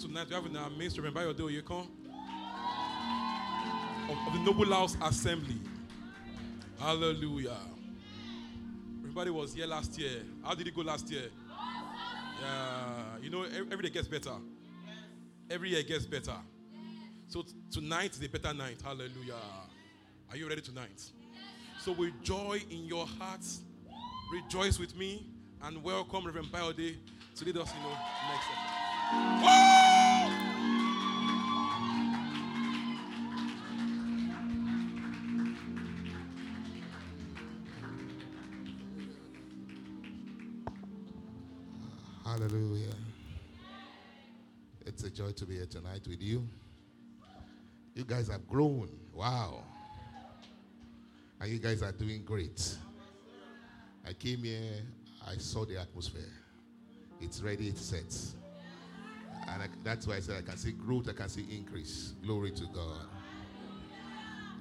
Tonight we have in our midst, day, you come of, of the Noble House Assembly. Hallelujah. Everybody was here last year. How did it go last year? Yeah, you know, every, every day gets better. Every year gets better. So t- tonight is a better night. Hallelujah. Are you ready tonight? So with joy in your hearts, rejoice with me and welcome Reverend Biode to lead us, you know, next step. Hallelujah. It's a joy to be here tonight with you. You guys have grown. Wow. And you guys are doing great. I came here, I saw the atmosphere. It's ready, it's set. And I, that's why I said I can see growth, I can see increase. Glory to God.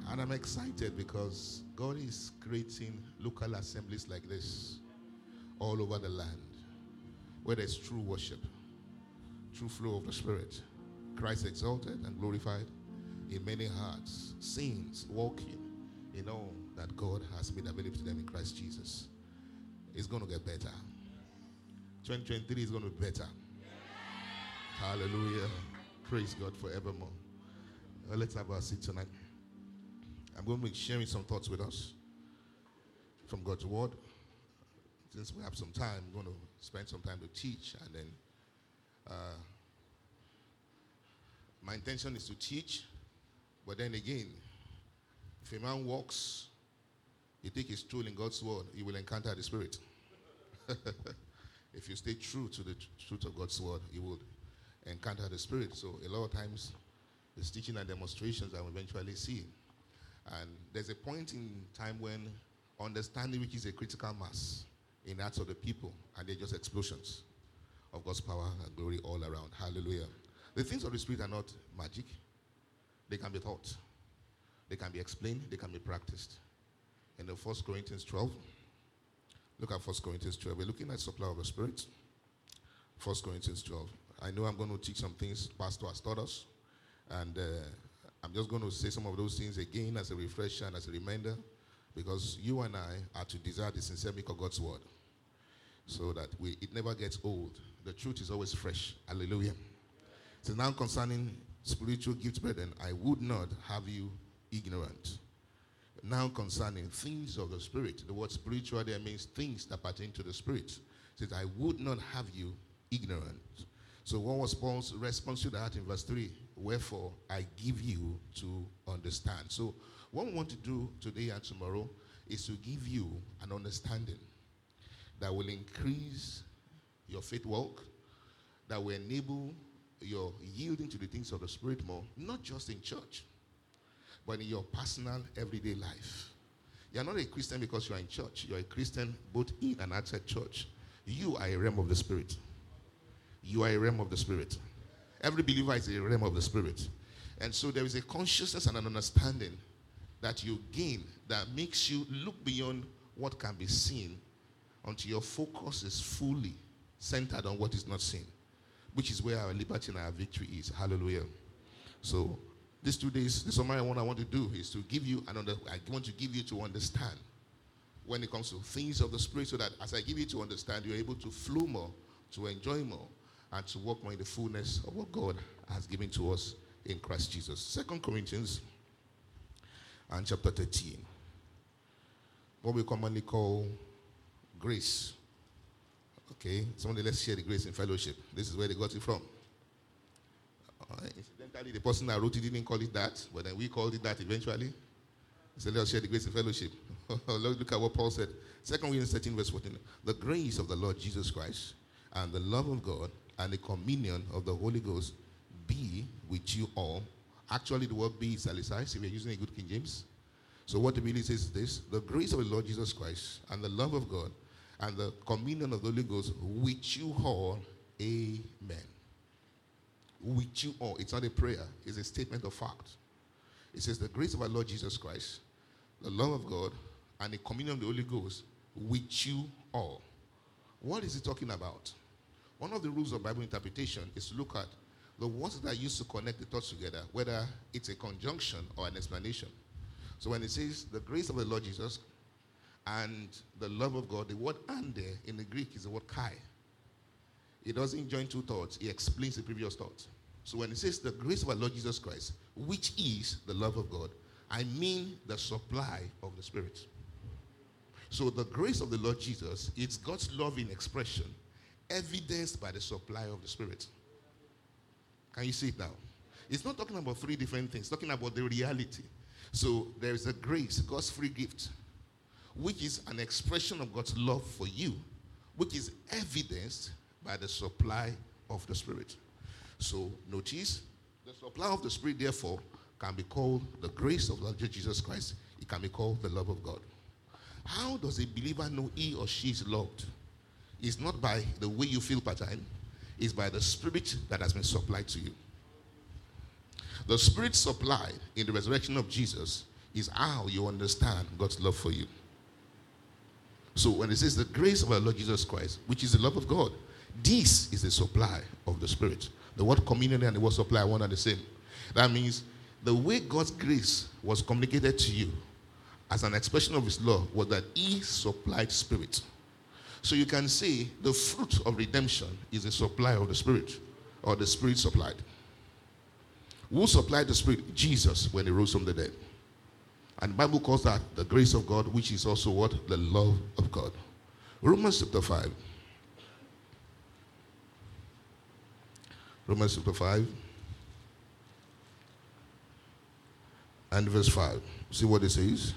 And I'm excited because God is creating local assemblies like this all over the land where there's true worship, true flow of the Spirit, Christ exalted and glorified in many hearts, saints walking in all that God has made available to them in Christ Jesus. It's going to get better. 2023 is going to be better. Hallelujah. Praise God forevermore. Well, let's have our seat tonight. I'm going to be sharing some thoughts with us from God's Word since we have some time, I'm going to spend some time to teach, and then uh, my intention is to teach, but then again, if a man walks, you take his tool in God's word, you will encounter the Spirit. if you stay true to the tr- truth of God's word, you will encounter the Spirit. So a lot of times, it's teaching and demonstrations that we eventually see. And there's a point in time when understanding which is a critical mass in hearts of the people, and they're just explosions of God's power and glory all around. Hallelujah. The things of the Spirit are not magic, they can be taught, they can be explained, they can be practiced. In the First Corinthians 12, look at First Corinthians 12. We're looking at supply of the Spirit. First Corinthians 12. I know I'm going to teach some things Pastor has taught us, and uh, I'm just going to say some of those things again as a refresher and as a reminder because you and I are to desire the sincere of God's word so that we, it never gets old. The truth is always fresh. Hallelujah. So now concerning spiritual gifts, brethren, I would not have you ignorant. Now concerning things of the spirit, the word spiritual there means things that pertain to the spirit. It says, I would not have you ignorant. So what was Paul's response to that in verse 3? Wherefore I give you to understand. So what we want to do today and tomorrow is to give you an understanding that will increase your faith walk, that will enable your yielding to the things of the Spirit more, not just in church, but in your personal everyday life. You're not a Christian because you are in church, you're a Christian both in and outside church. You are a realm of the Spirit. You are a realm of the Spirit. Every believer is a realm of the Spirit. And so there is a consciousness and an understanding that you gain that makes you look beyond what can be seen until your focus is fully centered on what is not seen, which is where our liberty and our victory is. Hallelujah. So, these two days, the summary one I want to do is to give you another, I want to give you to understand when it comes to things of the Spirit, so that as I give you to understand, you're able to flow more, to enjoy more, and to walk more in the fullness of what God has given to us in Christ Jesus. Second Corinthians and chapter 13. What we commonly call grace. Okay, somebody let's share the grace in fellowship. This is where they got it from. Uh, incidentally, the person that wrote it didn't call it that, but then we called it that eventually. So let's share the grace in fellowship. Look at what Paul said. Second Corinthians 13, verse 14. The grace of the Lord Jesus Christ and the love of God and the communion of the Holy Ghost be with you all. Actually, the word be is italicized if you're using a good King James. So what it really says is this the grace of the Lord Jesus Christ and the love of God and the communion of the Holy Ghost with you all. Amen. With you all. It's not a prayer, it's a statement of fact. It says, The grace of our Lord Jesus Christ, the love of God, and the communion of the Holy Ghost with you all. What is he talking about? One of the rules of Bible interpretation is to look at the words that are used to connect the thoughts together, whether it's a conjunction or an explanation. So when it says the grace of the Lord Jesus and the love of God, the word and in the Greek is the word kai. It doesn't join two thoughts, it explains the previous thought. So when it says the grace of our Lord Jesus Christ, which is the love of God, I mean the supply of the Spirit. So the grace of the Lord Jesus, it's God's love in expression, evidenced by the supply of the Spirit. Can you see it now? It's not talking about three different things, talking about the reality. So there is a grace, God's free gift, which is an expression of God's love for you, which is evidenced by the supply of the Spirit. So notice the supply of the Spirit, therefore, can be called the grace of Lord Jesus Christ. It can be called the love of God. How does a believer know he or she is loved? It's not by the way you feel part time, it's by the Spirit that has been supplied to you. The Spirit supplied in the resurrection of Jesus is how you understand God's love for you. So when it says the grace of our Lord Jesus Christ, which is the love of God, this is the supply of the Spirit. The word communion and the word supply are one and the same. That means the way God's grace was communicated to you as an expression of his love was that he supplied spirit. So you can say the fruit of redemption is the supply of the spirit, or the spirit supplied. Who supplied the spirit? Jesus when he rose from the dead. And the Bible calls that the grace of God, which is also what? The love of God. Romans chapter 5. Romans chapter 5 and verse 5. See what it says?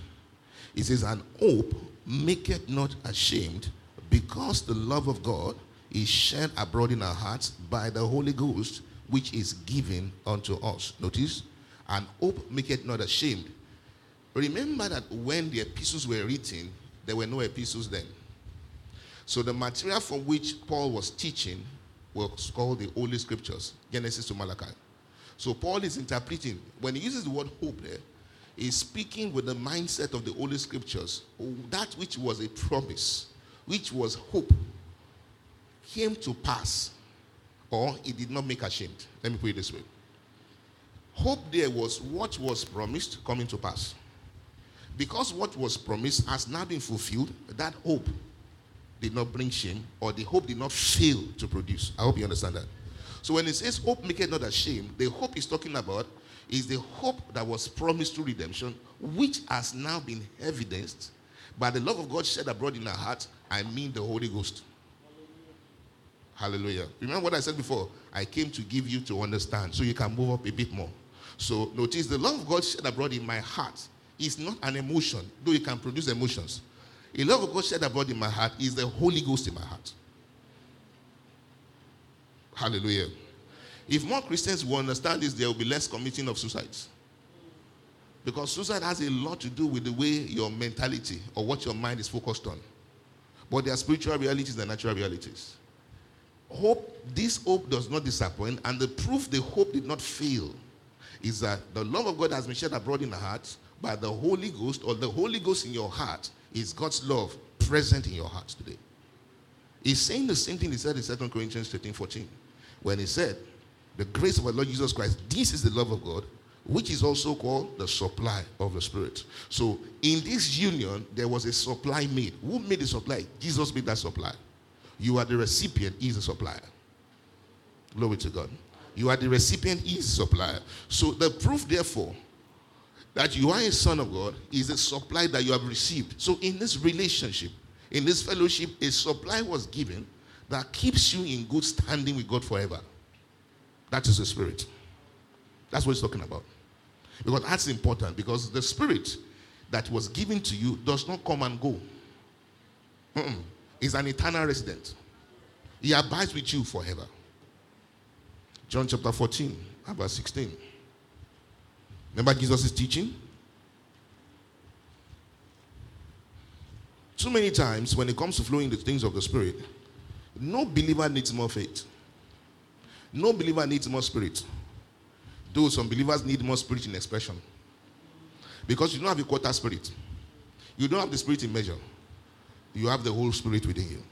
It says, And hope maketh not ashamed, because the love of God is shed abroad in our hearts by the Holy Ghost, which is given unto us. Notice, and hope maketh not ashamed. Remember that when the epistles were written, there were no epistles then. So the material from which Paul was teaching was called the Holy Scriptures, Genesis to Malachi. So Paul is interpreting, when he uses the word hope there, he's speaking with the mindset of the Holy Scriptures. That which was a promise, which was hope, came to pass, or it did not make ashamed. Let me put it this way. Hope there was what was promised coming to pass. Because what was promised has now been fulfilled, that hope did not bring shame, or the hope did not fail to produce. I hope you understand that. So when it says hope make it not ashamed, the hope he's talking about is the hope that was promised through redemption, which has now been evidenced by the love of God shed abroad in our hearts. I mean the Holy Ghost. Hallelujah. Remember what I said before? I came to give you to understand so you can move up a bit more. So notice the love of God shed abroad in my heart is not an emotion, though it can produce emotions. A love of God shed abroad in my heart is the Holy Ghost in my heart. Hallelujah. If more Christians will understand this, there will be less committing of suicides. Because suicide has a lot to do with the way your mentality or what your mind is focused on. But there are spiritual realities and natural realities. Hope, this hope does not disappoint, and the proof the hope did not fail is that the love of God has been shed abroad in the heart by the Holy Ghost, or the Holy Ghost in your heart is God's love present in your heart today. He's saying the same thing he said in 2 Corinthians 13 14, when he said, The grace of our Lord Jesus Christ, this is the love of God, which is also called the supply of the Spirit. So in this union, there was a supply made. Who made the supply? Jesus made that supply. You are the recipient, he is the supplier. Glory to God. You are the recipient, he is the supplier. So the proof, therefore, that you are a son of God is a supply that you have received. So in this relationship, in this fellowship, a supply was given that keeps you in good standing with God forever. That is the spirit. That's what he's talking about. Because that's important because the spirit that was given to you does not come and go. Mm-mm. It's an eternal resident. He abides with you forever. John chapter 14, verse 16. Remember Jesus' teaching? Too many times when it comes to flowing the things of the Spirit, no believer needs more faith. No believer needs more spirit. Though some believers need more spirit in expression. Because you don't have a quarter spirit. You don't have the spirit in measure. You have the whole spirit within you.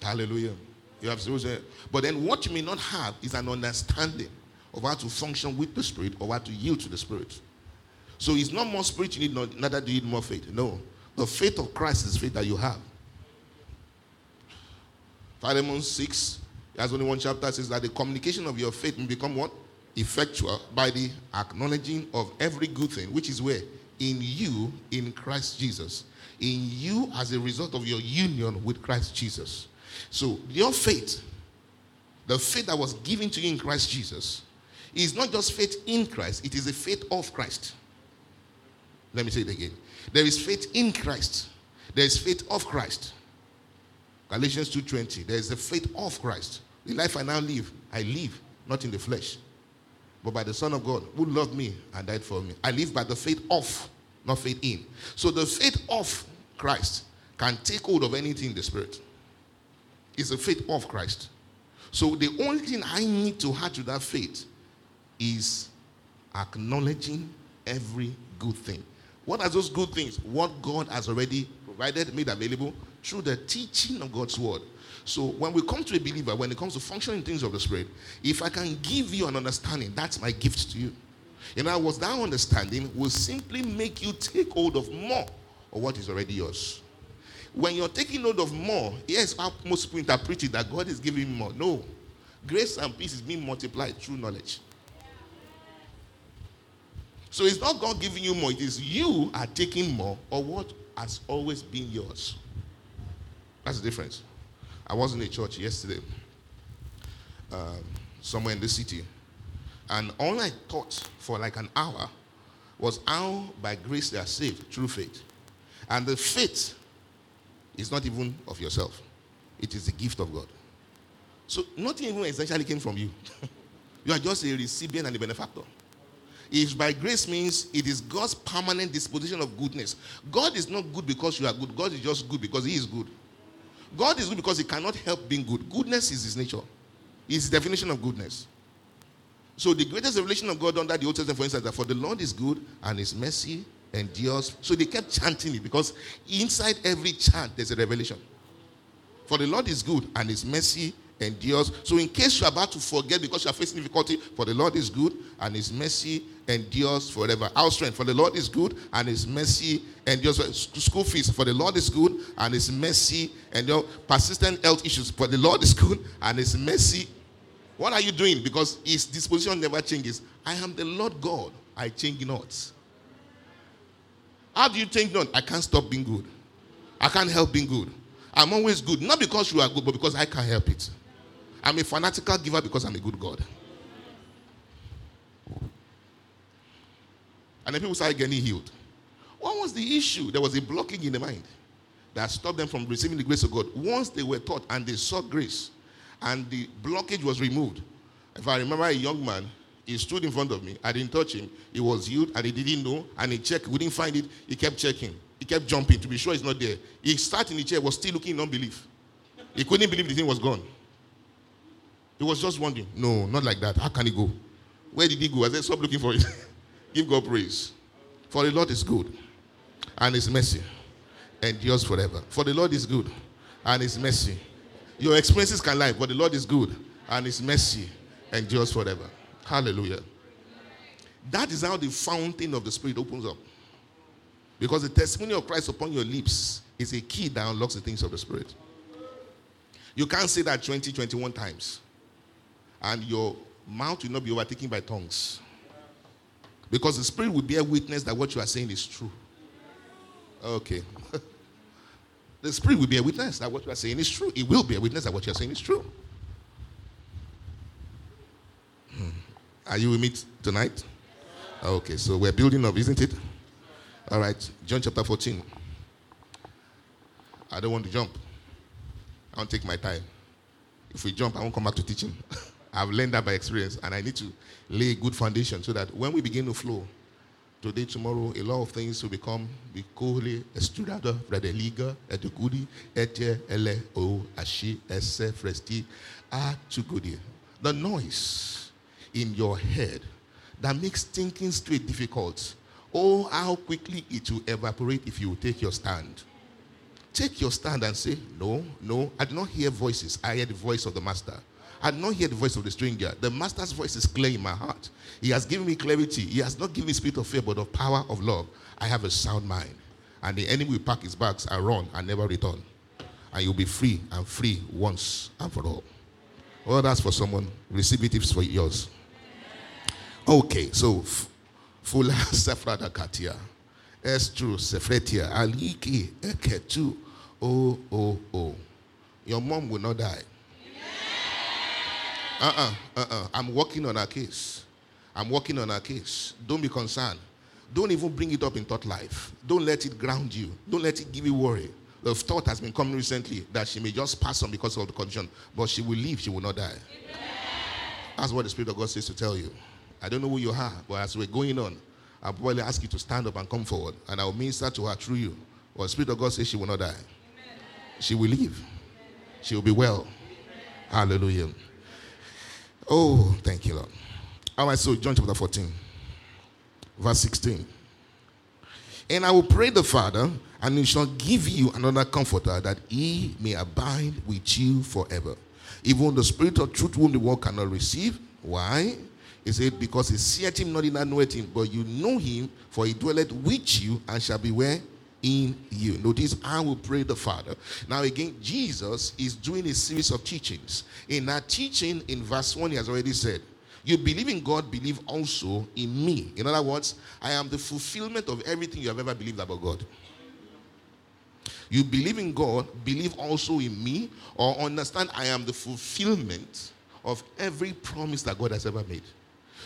Hallelujah. You have zero. But then what you may not have is an understanding of how to function with the spirit or how to yield to the spirit. So it's not more spirit you need, neither do you need more faith. No. The faith of Christ is faith that you have. Philemon 6, has only one chapter, says that the communication of your faith will become what? Effectual by the acknowledging of every good thing, which is where? In you, in Christ Jesus. In you as a result of your union with Christ Jesus. So your faith, the faith that was given to you in Christ Jesus, is not just faith in Christ, it is a faith of Christ. Let me say it again. There is faith in Christ. There is faith of Christ. Galatians 2:20. There is the faith of Christ. The life I now live, I live not in the flesh, but by the Son of God who loved me and died for me. I live by the faith of, not faith in. So the faith of Christ can take hold of anything in the spirit. It's the faith of Christ. So the only thing I need to add to that faith is acknowledging every good thing. What are those good things? What God has already provided, made available through the teaching of God's word. So when we come to a believer, when it comes to functioning things of the Spirit, if I can give you an understanding, that's my gift to you. In other words, that understanding will simply make you take hold of more of what is already yours. When you're taking hold of more, yes, most people interpret it that God is giving more. No. Grace and peace is being multiplied through knowledge. So it's not God giving you more, it is you are taking more or what has always been yours. That's the difference. I was in a church yesterday, um, somewhere in the city, and all I thought for like an hour was how by grace they are saved through faith. And the faith is not even of yourself, it is the gift of God. So nothing even essentially came from you. you are just a recipient and a benefactor. If by grace means it is God's permanent disposition of goodness. God is not good because you are good. God is just good because He is good. God is good because He cannot help being good. Goodness is His nature, His definition of goodness. So the greatest revelation of God under the Old Testament, for instance, that for the Lord is good and His mercy endures. So they kept chanting it because inside every chant there's a revelation. For the Lord is good and His mercy endures. So in case you're about to forget because you're facing difficulty, for the Lord is good and His mercy endures forever. Our strength for the Lord is good and His mercy endures. School fees for the Lord is good and His mercy endures. Persistent health issues for the Lord is good and His mercy. What are you doing? Because His disposition never changes. I am the Lord God. I change not. How do you change not? I can't stop being good. I can't help being good. I'm always good. Not because you are good, but because I can't help it. I'm a fanatical giver because I'm a good God. And then people started getting healed. What was the issue? There was a blocking in the mind that stopped them from receiving the grace of God. Once they were taught and they saw grace, and the blockage was removed. If I remember a young man, he stood in front of me. I didn't touch him. He was healed and he didn't know. And he checked. We didn't find it. He kept checking. He kept jumping to be sure it's not there. He sat in the chair, was still looking in unbelief. He couldn't believe the thing was gone. He was just wondering, no, not like that. How can he go? Where did he go? I said, stop looking for it. Give God praise. For the Lord is good, and his mercy endures forever. For the Lord is good, and his mercy. Your experiences can lie, but the Lord is good, and his mercy endures forever. Hallelujah. That is how the fountain of the Spirit opens up. Because the testimony of Christ upon your lips is a key that unlocks the things of the Spirit. You can't say that 20, 21 times and your mouth will not be overtaken by tongues. Because the Spirit will bear witness that what you are saying is true. Okay. the Spirit will bear witness that what you are saying is true. It will bear witness that what you are saying is true. Hmm. Are you with me tonight? Okay, so we're building up, isn't it? All right, John chapter 14. I don't want to jump. I want to take my time. If we jump, I won't come back to teaching. I've learned that by experience, and I need to lay a good foundation so that when we begin to flow, today, tomorrow, a lot of things will become bikole, estudado, fredeliga, edukudi, ete, ele, o, ashi, esse, fresti, a, chukudi. The noise in your head that makes thinking straight difficult. Oh, how quickly it will evaporate if you take your stand. Take your stand and say, No, no, I do not hear voices. I hear the voice of the master. I did not hear the voice of the stranger. The master's voice is clear in my heart. He has given me clarity. He has not given me spirit of fear, but of power of love. I have a sound mind. And the enemy will pack his bags and run and never return. And you'll be free and free once and for all. Well, that's for someone. Receive it for yours. Okay, so Fula Sefrada Katia. Estru Sefretia. Aliki Eketu. Oh, oh, oh. Your mom will not die. Uh-uh, uh-uh. I'm working on a case. I'm working on a case. Don't be concerned. Don't even bring it up in thought life. Don't let it ground you. Don't let it give you worry. The thought has been coming recently that she may just pass on because of the condition, but she will live, she will not die. Amen. That's what the Spirit of God says to tell you. I don't know who you are, but as we're going on, I'll probably ask you to stand up and come forward, and I'll minister to her through you. But the Spirit of God says she will not die. Amen. She will live. She will be well. Hallelujah. Oh, thank you, Lord. All right, so John chapter 14, verse 16. And I will pray the Father, and he shall give you another comforter that he may abide with you forever. Even the Spirit of truth, whom the world cannot receive. Why? He said, Because he seeth him not in that knoweth him, but you know him, for he dwelleth with you and shall be where? In you. Notice, I will pray the Father. Now, again, Jesus is doing a series of teachings. In that teaching, in verse 1, he has already said, You believe in God, believe also in me. In other words, I am the fulfillment of everything you have ever believed about God. You believe in God, believe also in me, or understand I am the fulfillment of every promise that God has ever made.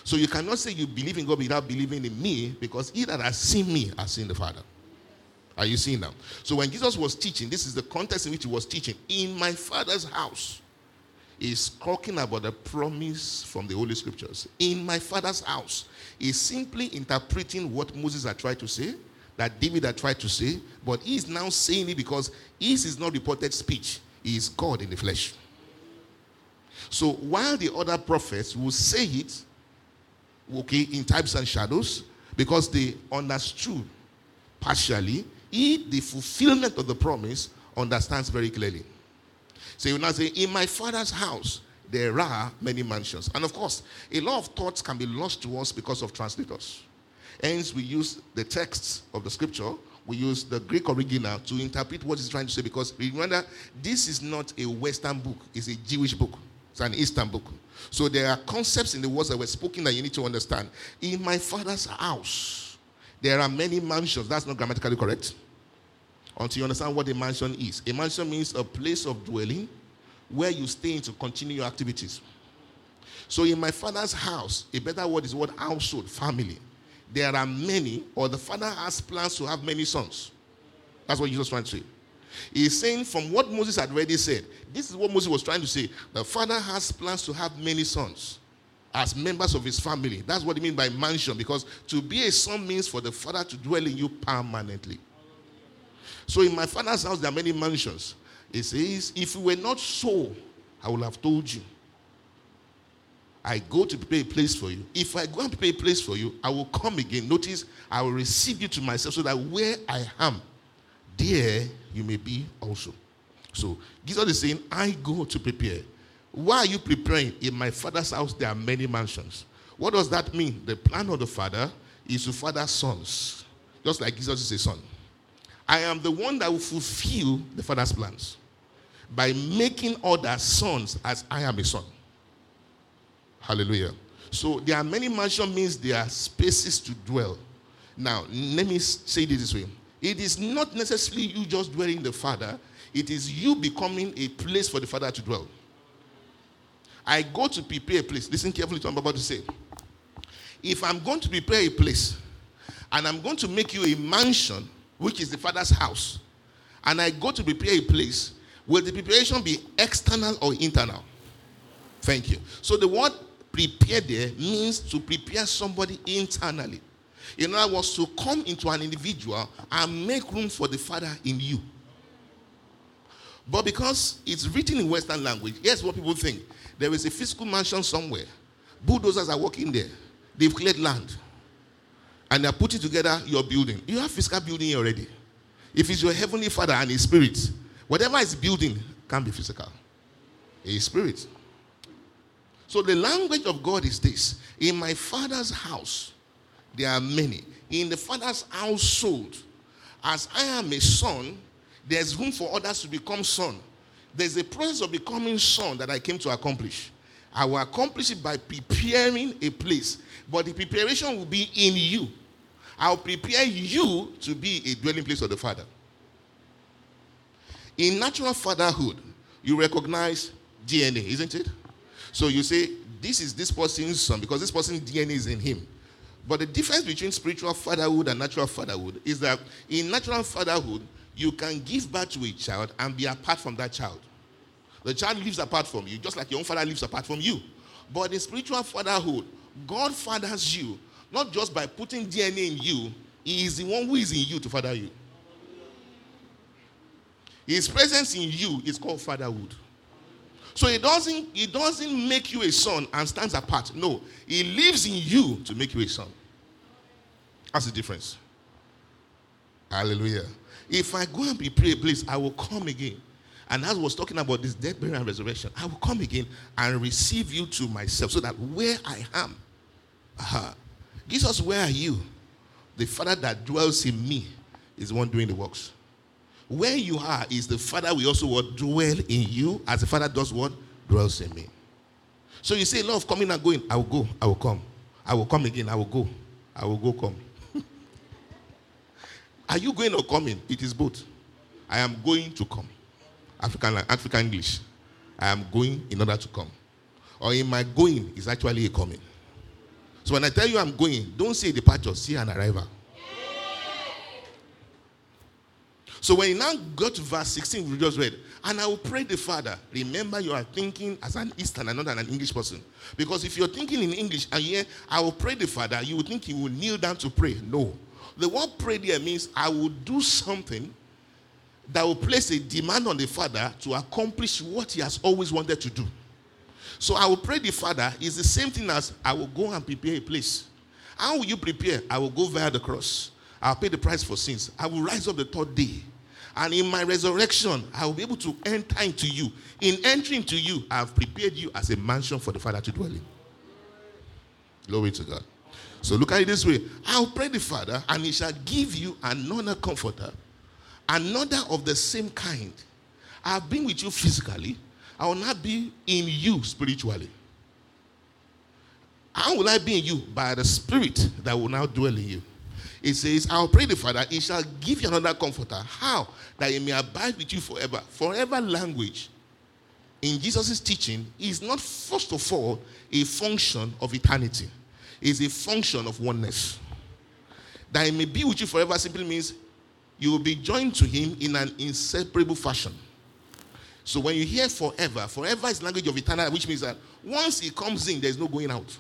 So you cannot say you believe in God without believing in me, because he that has seen me has seen the Father. Are you seeing now? So when Jesus was teaching, this is the context in which he was teaching. In my father's house, is talking about the promise from the Holy Scriptures. In my father's house is simply interpreting what Moses had tried to say, that David had tried to say, but he is now saying it because his is not reported speech. He is God in the flesh. So while the other prophets will say it, okay, in types and shadows, because they understood partially, he, the fulfillment of the promise, understands very clearly. So you now say, In my father's house, there are many mansions. And of course, a lot of thoughts can be lost to us because of translators. Hence, we use the texts of the scripture, we use the Greek original to interpret what he's trying to say because remember, this is not a Western book, it's a Jewish book, it's an Eastern book. So there are concepts in the words that were spoken that you need to understand. In my father's house, there are many mansions. That's not grammatically correct until you understand what a mansion is. A mansion means a place of dwelling where you stay in to continue your activities. So in my father's house, a better word is what household, family. There are many, or the father has plans to have many sons. That's what Jesus trying to say. He's saying from what Moses had already said, this is what Moses was trying to say. The father has plans to have many sons as members of his family. That's what he means by mansion, because to be a son means for the father to dwell in you permanently. So in my father's house, there are many mansions. He says, if it were not so, I would have told you. I go to prepare a place for you. If I go and prepare a place for you, I will come again. Notice, I will receive you to myself so that where I am, there you may be also. So Jesus is saying, I go to prepare. Why are you preparing? In my father's house, there are many mansions. What does that mean? The plan of the father is to father sons, just like Jesus is a son. I am the one that will fulfill the Father's plans by making other sons as I am a son. Hallelujah. So there are many mansions means there are spaces to dwell. Now, let me say it this way. It is not necessarily you just dwelling the Father, it is you becoming a place for the Father to dwell. I go to prepare a place. Listen carefully to what I'm about to say. If I'm going to prepare a place and I'm going to make you a mansion, which is the Father's house, and I go to prepare a place, will the preparation be external or internal? Thank you. So the word prepare there means to prepare somebody internally. In other words, to come into an individual and make room for the Father in you. But because it's written in Western language, here's what people think there is a physical mansion somewhere. Bulldozers are working there, they've cleared land, and they're putting together your building. You have physical building already. If it's your heavenly Father and His Spirit, whatever is building can't be physical. His Spirit. So the language of God is this In my Father's house, there are many. In the Father's household, as I am a son, there's room for others to become son. There's a process of becoming son that I came to accomplish. I will accomplish it by preparing a place, but the preparation will be in you. I'll prepare you to be a dwelling place of the Father. In natural fatherhood, you recognize DNA, isn't it? So you say, This is this person's son because this person's DNA is in him. But the difference between spiritual fatherhood and natural fatherhood is that in natural fatherhood, you can give birth to a child and be apart from that child. The child lives apart from you, just like your own father lives apart from you. But in spiritual fatherhood, God fathers you not just by putting DNA in you, He is the one who is in you to father you. His presence in you is called fatherhood. So it doesn't, it doesn't make you a son and stands apart. No, he lives in you to make you a son. That's the difference. Hallelujah. If I go and be a place, I will come again. And as I was talking about this death, burial, and resurrection, I will come again and receive you to myself so that where I am, uh, Jesus, where are you? The Father that dwells in me is the one doing the works. Where you are is the Father will also what dwell in you as the Father does what dwells in me. So you say, Love coming and going. I will go. I will come. I will come again. I will go. I will go come. are you going or coming? It is both. I am going to come. African African English. I am going in order to come. Or in my going is actually a coming. So when I tell you I'm going, don't say departure, see an arrival. So when you now go to verse 16, we just read, and I will pray the Father. Remember, you are thinking as an Eastern and not an English person. Because if you're thinking in English and here, I will pray the Father, you would think he will kneel down to pray. No. The word pray there means I will do something that will place a demand on the Father to accomplish what he has always wanted to do. So I will pray the Father is the same thing as I will go and prepare a place. How will you prepare? I will go via the cross. I'll pay the price for sins. I will rise up the third day. And in my resurrection, I will be able to enter into you. In entering to you, I have prepared you as a mansion for the Father to dwell in. Glory to God. So look at it this way I'll pray the Father, and he shall give you another comforter, another of the same kind. I have been with you physically, I will not be in you spiritually. How will I be in you? By the Spirit that will now dwell in you. It says, I'll pray the Father, he shall give you another comforter. How? That he may abide with you forever. Forever language in Jesus' teaching is not, first of all, a function of eternity, it's a function of oneness. That he may be with you forever simply means you will be joined to him in an inseparable fashion. So when you hear forever, forever is language of eternal, which means that once it comes in, there's no going out.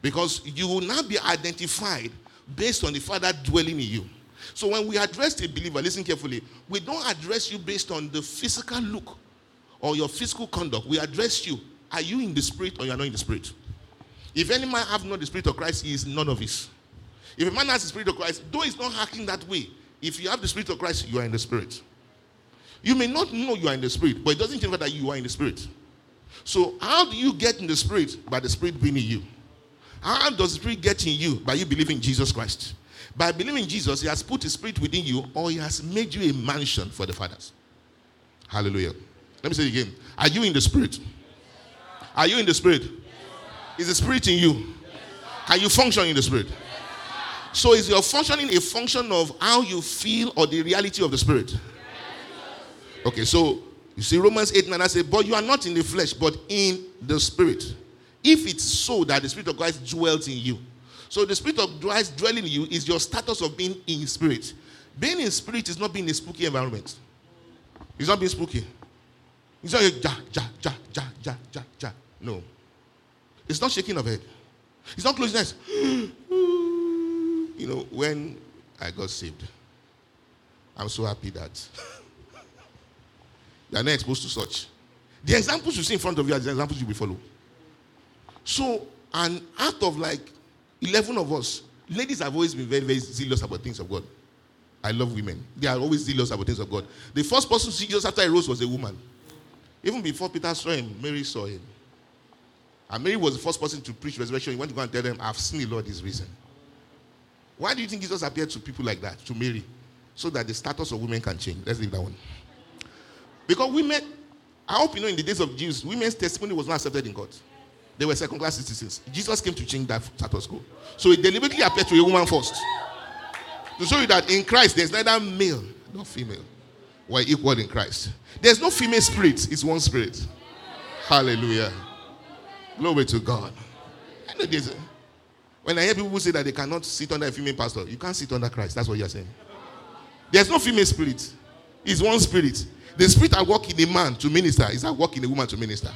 Because you will now be identified based on the Father dwelling in you. So when we address a believer, listen carefully, we don't address you based on the physical look or your physical conduct. We address you. Are you in the spirit or you are not in the spirit? If any man have not the spirit of Christ, he is none of his. If a man has the spirit of Christ, though he's not acting that way, if you have the spirit of Christ, you are in the spirit. You may not know you are in the spirit, but it doesn't change that you are in the spirit. So, how do you get in the spirit? By the spirit being in you. How does the spirit get in you? By you believing Jesus Christ. By believing Jesus, He has put His spirit within you, or He has made you a mansion for the fathers. Hallelujah. Let me say it again. Are you in the spirit? Are you in the spirit? Is the spirit in you? Can you function in the spirit? So is your functioning a function of how you feel or the reality of the spirit? Okay, so you see Romans 8 9 I say, but you are not in the flesh, but in the spirit. If it's so that the spirit of Christ dwells in you. So the spirit of Christ dwelling in you is your status of being in spirit. Being in spirit is not being in a spooky environment. It's not being spooky. It's not ja, ja, ja, ja, ja, ja, ja. No. It's not shaking of head. It's not closing eyes. you know, when I got saved, I'm so happy that you are not exposed to such. The examples you see in front of you are the examples you will follow. So, and out of like 11 of us, ladies have always been very, very zealous about things of God. I love women. They are always zealous about things of God. The first person to see Jesus after he rose was a woman. Even before Peter saw him, Mary saw him. And Mary was the first person to preach resurrection. He went to go and tell them, I've seen the Lord is risen. Why do you think Jesus appeared to people like that, to Mary? So that the status of women can change. Let's leave that one. Because women, I hope you know in the days of Jesus, women's testimony was not accepted in God. They were second class citizens. Jesus came to change that status quo. So he deliberately appeared to a woman first. To show you that in Christ there's neither male nor female. We're equal in Christ. There's no female spirit, it's one spirit. Hallelujah. Glory to God. I know this. When I hear people say that they cannot sit under a female pastor, you can't sit under Christ. That's what you're saying. There's no female spirit. It's one spirit. The spirit I work in a man to minister is I work in a woman to minister.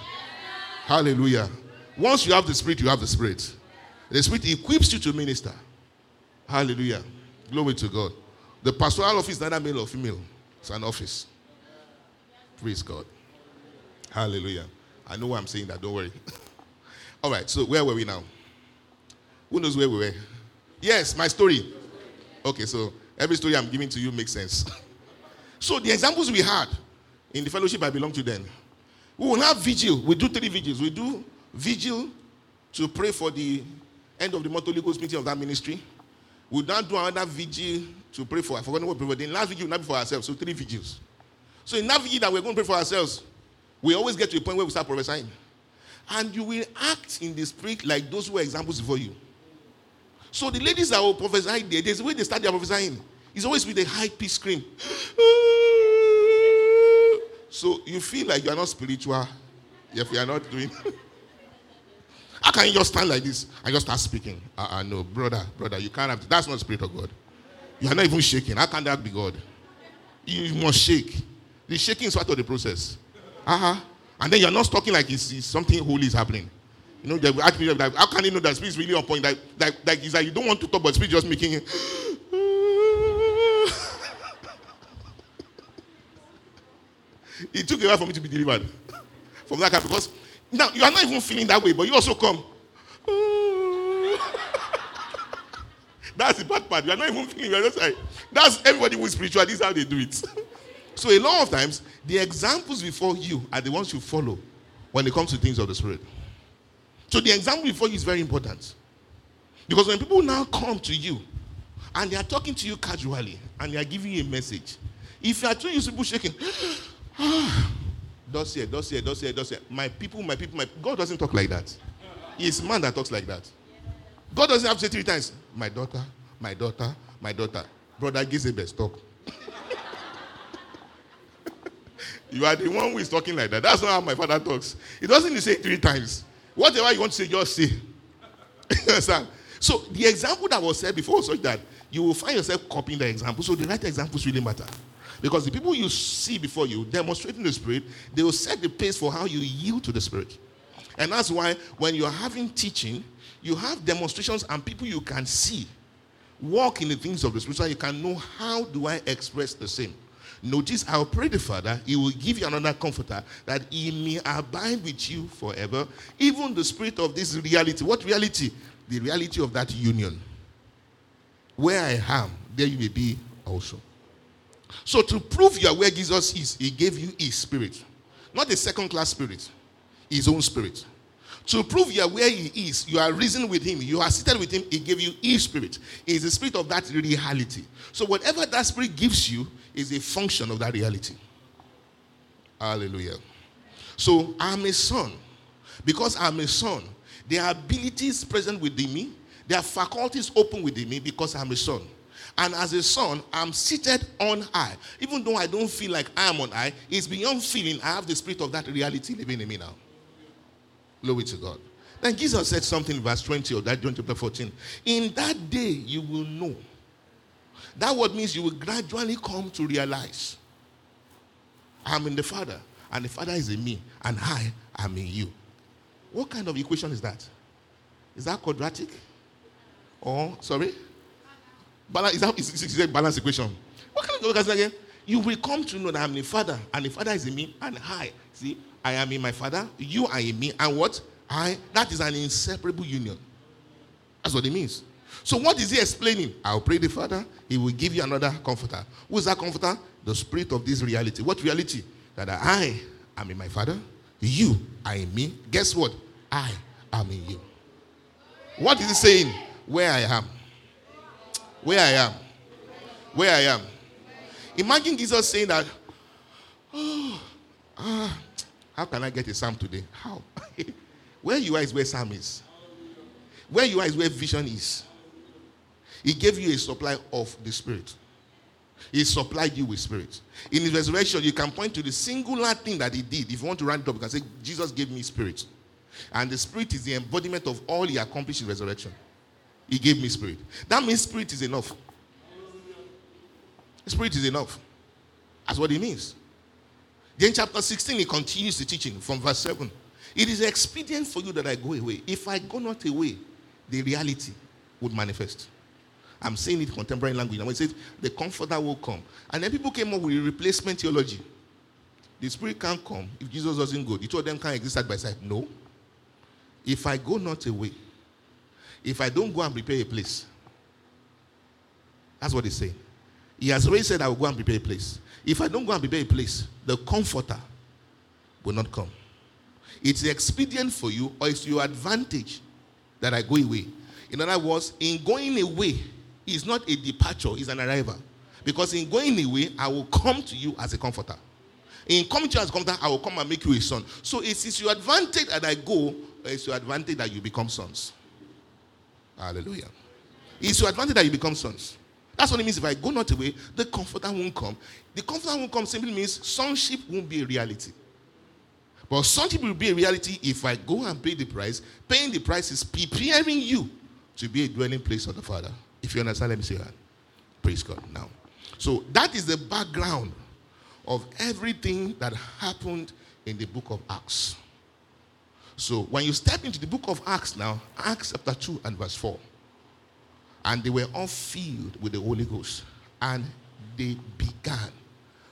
Hallelujah. Once you have the spirit, you have the spirit. The spirit equips you to minister. Hallelujah. Glory to God. The pastoral office is neither male or female. It's an office. Praise God. Hallelujah. I know why I'm saying that. Don't worry. All right. So where were we now? Who knows where we were? Yes, my story. Okay, so every story I'm giving to you makes sense. so the examples we had in the fellowship I belong to then, we will have vigil. We do three vigils. We do vigil to pray for the end of the month Holy Ghost meeting of that ministry. We'll now do another vigil to pray for. I forgot what we for. The last vigil will not be for ourselves. So three vigils. So in that vigil that we're going to pray for ourselves, we always get to a point where we start prophesying. And you will act in the spirit like those who were examples before you. So the ladies that will prophesy there, there's a way they start their prophesying. It's always with a high pitch scream. Ah! So you feel like you are not spiritual if you are not doing. How can you just stand like this and just start speaking? Uh, uh no, brother, brother, you can't have. That's not the spirit of God. You are not even shaking. How can that be God? You must shake. The shaking is part of the process. Uh huh. And then you're not talking like it's, it's, something holy is happening. You know, they ask me like, how can you know that spirit is really on point? Like, like, like it's like you don't want to talk, but spirit just making it. It took a while for me to be delivered from that kind because now you are not even feeling that way, but you also come. that's the bad part. You are not even feeling. You are just like that's everybody who is spiritual. This is how they do it. so a lot of times the examples before you are the ones you follow when it comes to things of the spirit. So the example before you is very important. Because when people now come to you and they are talking to you casually and they are giving you a message, if you are trying to people shaking, does here, does here. My people, my people, my God doesn't talk like that. It's man that talks like that. God doesn't have to say three times, my daughter, my daughter, my daughter. Brother Gizebe, stop. you are the one who is talking like that. That's not how my father talks. He doesn't say three times. Whatever you want to say, just say. understand? So the example that was said before was such that you will find yourself copying the example. So the right examples really matter. Because the people you see before you demonstrating the Spirit, they will set the pace for how you yield to the Spirit. And that's why when you're having teaching, you have demonstrations and people you can see walk in the things of the Spirit so you can know how do I express the same. Notice, I'll pray the Father, He will give you another comforter that He may abide with you forever. Even the spirit of this reality. What reality? The reality of that union. Where I am, there you may be also. So, to prove you are where Jesus is, He gave you His spirit, not a second class spirit, His own spirit. To prove you are where He is, you are risen with Him, you are seated with Him, He gave you His spirit. He is the spirit of that reality. So, whatever that spirit gives you is a function of that reality. Hallelujah. So, I'm a son. Because I'm a son, there are abilities present within me, there are faculties open within me because I'm a son. And as a son, I'm seated on high. Even though I don't feel like I am on high, it's beyond feeling. I have the spirit of that reality living in me now. Glory to God. Then Jesus said something in verse 20 of that John chapter 14. In that day, you will know. That word means you will gradually come to realize I'm in the Father and the Father is in me, and I am in you. What kind of equation is that? Is that quadratic? Or, sorry? Balance, is balance equation? What kind of equation again? You will come to know that I'm the Father, and the Father is in me, and I, see, I am in my Father, you are in me, and what? I, that is an inseparable union. That's what it means. So, what is he explaining? I'll pray the Father, he will give you another comforter. Who is that comforter? The spirit of this reality. What reality? That I am in my Father, you are in me. Guess what? I am in you. What is he saying? Where I am. Where I am. Where I am. Imagine Jesus saying that, oh, ah, how can I get a psalm today? How? where you are is where psalm is. Where you are is where vision is. He gave you a supply of the Spirit. He supplied you with Spirit. In his resurrection, you can point to the singular thing that he did. If you want to round it up, you can say, Jesus gave me Spirit. And the Spirit is the embodiment of all he accomplished in resurrection. He gave me Spirit. That means Spirit is enough. Spirit is enough. That's what it means. Then, chapter 16, he continues the teaching from verse 7. It is expedient for you that I go away. If I go not away, the reality would manifest. I'm saying it contemporary language. And when it says the comforter will come. And then people came up with replacement theology. The spirit can't come if Jesus doesn't go. The two of them can't exist side by side. No. If I go not away, if I don't go and prepare a place, that's what he's saying. He has already said, I will go and prepare a place. If I don't go and prepare a place, the comforter will not come. It's expedient for you, or it's your advantage that I go away. In other words, in going away is not a departure, it's an arrival. Because in going away, I will come to you as a comforter. In coming to you as a comforter, I will come and make you a son. So it is your advantage that I go, it's your advantage that you become sons. Hallelujah. It's your advantage that you become sons. That's what it means if I go not away, the comforter won't come. The comforter won't come simply means sonship won't be a reality. But sonship will be a reality if I go and pay the price. Paying the price is preparing you to be a dwelling place of the Father. If you understand, let me say that. Praise God. Now, so that is the background of everything that happened in the book of Acts. So when you step into the book of Acts now, Acts chapter 2 and verse 4, and they were all filled with the Holy Ghost, and they began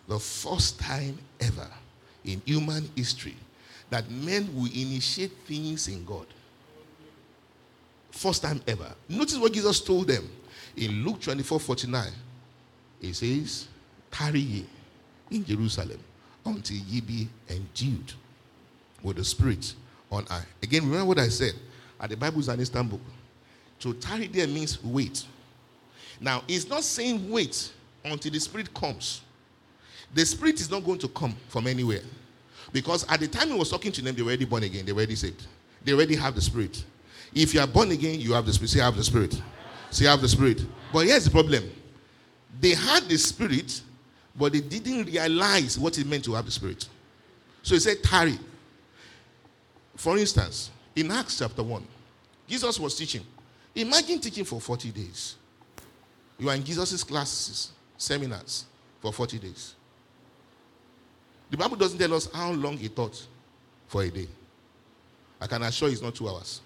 the first time ever in human history that men will initiate things in God. First time ever. Notice what Jesus told them in Luke 24 49. He says, Tarry ye in Jerusalem until ye be endued with the Spirit on high. Again, remember what I said at the Bible is an instant book. To tarry there means wait. Now, it's not saying wait until the Spirit comes. The Spirit is not going to come from anywhere. Because at the time he was talking to them, they were already born again, they were already saved. They already have the Spirit. If you are born again, you have the Spirit. Say, I have the Spirit. Say, I have the Spirit. But here's the problem they had the Spirit, but they didn't realize what it meant to have the Spirit. So he said, tarry. For instance, in Acts chapter 1, Jesus was teaching. Imagine teaching for 40 days. You are in Jesus' classes, seminars for 40 days. The Bible doesn't tell us how long he taught for a day. I can assure you it's not two hours.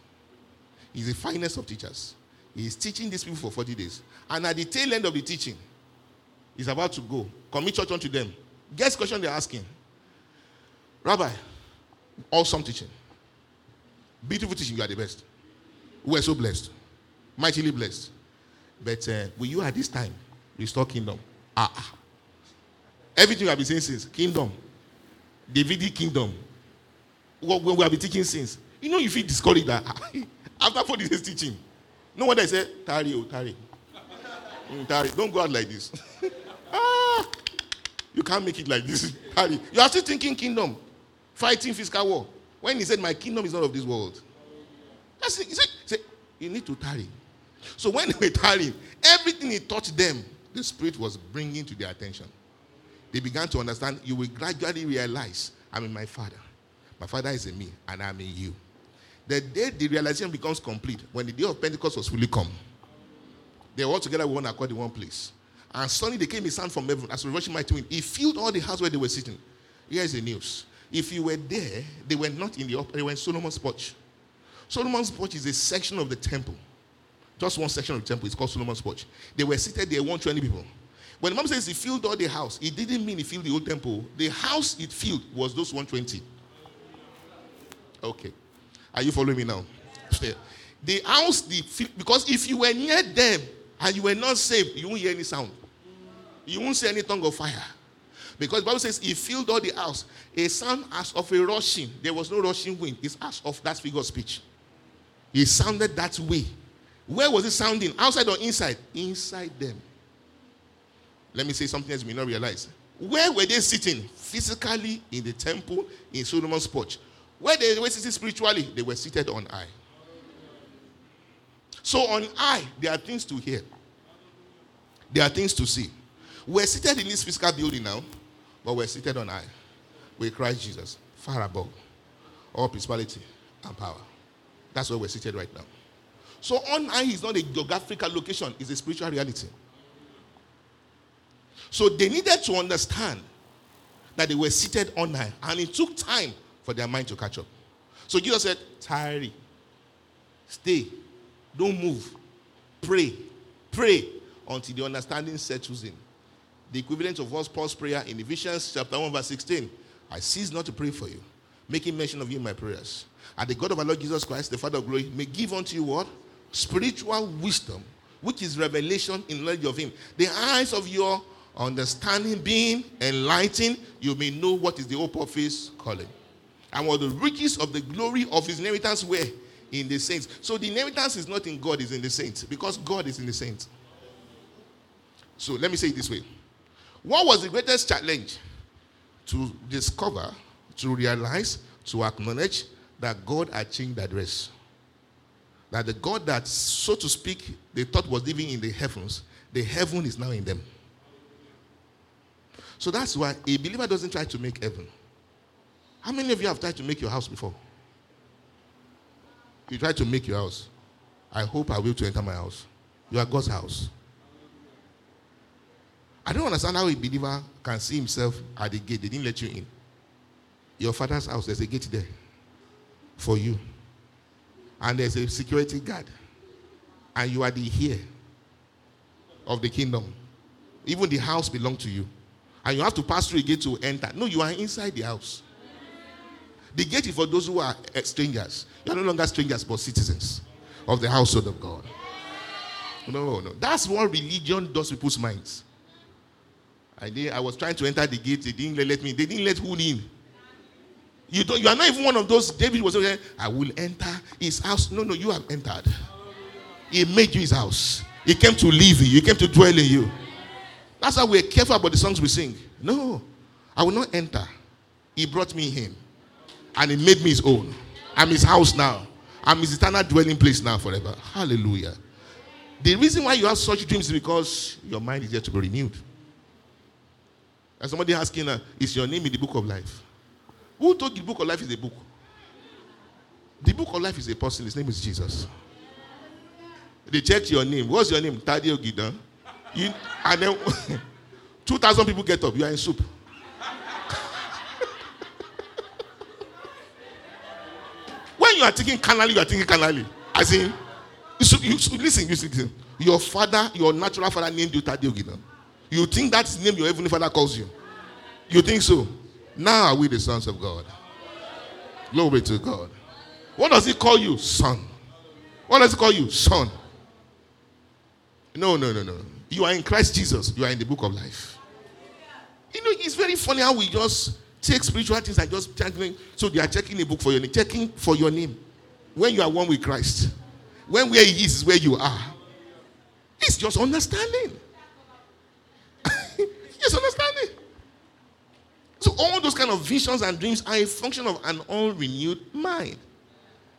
He's the finest of teachers. He's teaching these people for 40 days. And at the tail end of the teaching, he's about to go. Commit church unto them. Guess question they're asking. Rabbi, awesome teaching. Beautiful teaching, you are the best. We are so blessed. Mightily blessed. But uh, will you at this time restore kingdom? Ah, ah. Everything have been saying since kingdom, Davidic kingdom, what we have been teaching since. You know, you discourage that after 40 days teaching, no wonder I said, Tari, oh, Tari. Mm, tari, don't go out like this. ah, you can't make it like this. Tari. You are still thinking kingdom, fighting fiscal war. When he said, My kingdom is not of this world. That's it. He said, he said You need to tarry. So when they were tarrying, everything he taught them, the Spirit was bringing to their attention. They began to understand, you will gradually realize, I'm in my Father. My Father is in me, and I'm in you. The day the realization becomes complete, when the day of Pentecost was fully come, they were all together with one accord in one place. And suddenly there came a sound from heaven as a rushing mighty wind. He filled all the house where they were sitting. Here's the news. If you were there, they were not in the upper, they were in Solomon's porch. Solomon's porch is a section of the temple. Just one section of the temple. It's called Solomon's porch. They were seated there, 120 people. When the mom says he filled all the house, it didn't mean he filled the whole temple. The house it filled was those 120. Okay. Are you following me now? The house, the because if you were near them and you were not saved, you won't hear any sound. You won't see any tongue of fire. Because the Bible says he filled all the house. A sound as of a rushing. There was no rushing wind. It's as of that figure of speech. It sounded that way. Where was it sounding? Outside or inside? Inside them. Let me say something else you may not realize. Where were they sitting? Physically in the temple in Solomon's porch. Where they were sitting spiritually, they were seated on high. So on high, there are things to hear. There are things to see. We're seated in this physical building now, but we're seated on high with Christ Jesus, far above all principality and power. That's where we're seated right now. So on high is not a geographical location, it's a spiritual reality. So they needed to understand that they were seated on high, and it took time for their mind to catch up. So Jesus said, Tarry, stay, don't move, pray, pray until the understanding settles in. The equivalent of what's Paul's prayer in Ephesians chapter 1, verse 16. I cease not to pray for you, making mention of you in my prayers. And the God of our Lord Jesus Christ, the Father of glory, may give unto you what? Spiritual wisdom, which is revelation in knowledge of him. The eyes of your understanding being enlightened, you may know what is the hope of his calling. And what the riches of the glory of his inheritance were in the saints. So the inheritance is not in God, it's in the saints. Because God is in the saints. So let me say it this way. What was the greatest challenge? To discover, to realize, to acknowledge that God had changed address. That the God that, so to speak, they thought was living in the heavens, the heaven is now in them. So that's why a believer doesn't try to make heaven. How many of you have tried to make your house before? You try to make your house. I hope I will to enter my house. You are God's house. I don't understand how a believer can see himself at the gate. They didn't let you in. Your father's house, there's a gate there for you. And there's a security guard. And you are the heir of the kingdom. Even the house belongs to you. And you have to pass through a gate to enter. No, you are inside the house. The gate is for those who are eh, strangers. You are no longer strangers, but citizens of the household of God. No, no. That's what religion does to people's minds. I, did, I was trying to enter the gate. They didn't let me. They didn't let who in. You don't. You are not even one of those. David was saying, "I will enter his house." No, no. You have entered. He made you his house. He came to live in you. He came to dwell in you. That's why we're careful about the songs we sing. No, I will not enter. He brought me him, and he made me his own. I'm his house now. I'm his eternal dwelling place now forever. Hallelujah. The reason why you have such dreams is because your mind is yet to be renewed. And somebody asking, uh, Is your name in the book of life? Who told the book of life is a book? The book of life is a person. His name is Jesus. They checked your name. What's your name? Tadio Gidan. You, and then 2,000 people get up. You are in soup. when you are thinking carnally, you are thinking carnally. As in, you you listen, you should listen. Your father, your natural father named you Tadio Gidan. You think that's the name your heavenly father calls you? You think so? Now are we the sons of God? Glory to God. What does he call you? Son. What does he call you? Son. No, no, no, no. You are in Christ Jesus. You are in the book of life. You know, it's very funny how we just take spiritual things and just checking. So they are checking a book for your name, checking for your name. When you are one with Christ, when where He is is where you are. It's just understanding. Yes, understanding. So all those kind of visions and dreams are a function of an unrenewed mind.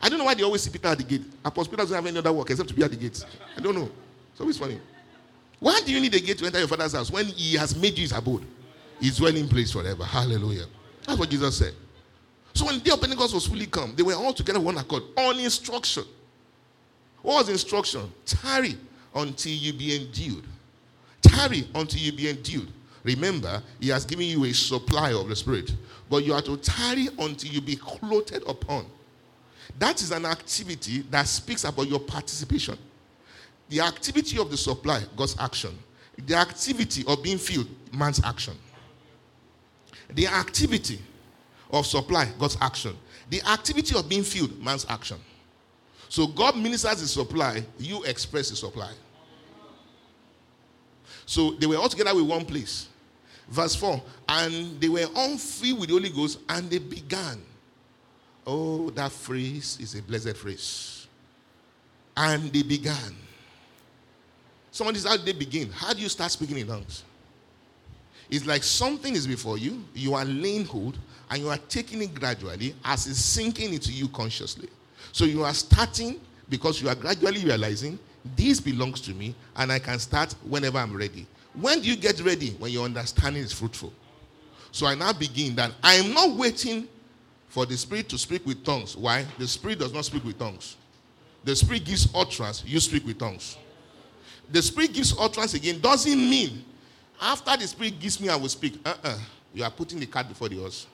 I don't know why they always see Peter at the gate. Apostle Peter doesn't have any other work except to be at the gate. I don't know. So it's funny. Why do you need a gate to enter your father's house when he has made you his abode? His dwelling place forever. Hallelujah. That's what Jesus said. So when the day of Pentecost was fully come, they were all together one accord on instruction. What was instruction? Tarry until you be endued. Tarry until you be endued. Remember, He has given you a supply of the Spirit but you are to tarry until you be clothed upon. That is an activity that speaks about your participation. The activity of the supply, God's action. The activity of being filled, man's action. The activity of supply, God's action. The activity of being filled, man's action. So God ministers the supply, you express the supply. So they were all together with one place. Verse 4 And they were all filled with the Holy Ghost and they began. Oh, that phrase is a blessed phrase. And they began. Someone is how they begin? How do you start speaking in tongues? It's like something is before you, you are laying hold, and you are taking it gradually as it's sinking into you consciously. So you are starting because you are gradually realizing this belongs to me, and I can start whenever I'm ready. When do you get ready? When your understanding is fruitful. So I now begin that I am not waiting for the Spirit to speak with tongues. Why? The Spirit does not speak with tongues. The Spirit gives utterance, you speak with tongues. The Spirit gives utterance again doesn't mean after the Spirit gives me, I will speak. Uh-uh. You are putting the cart before the horse.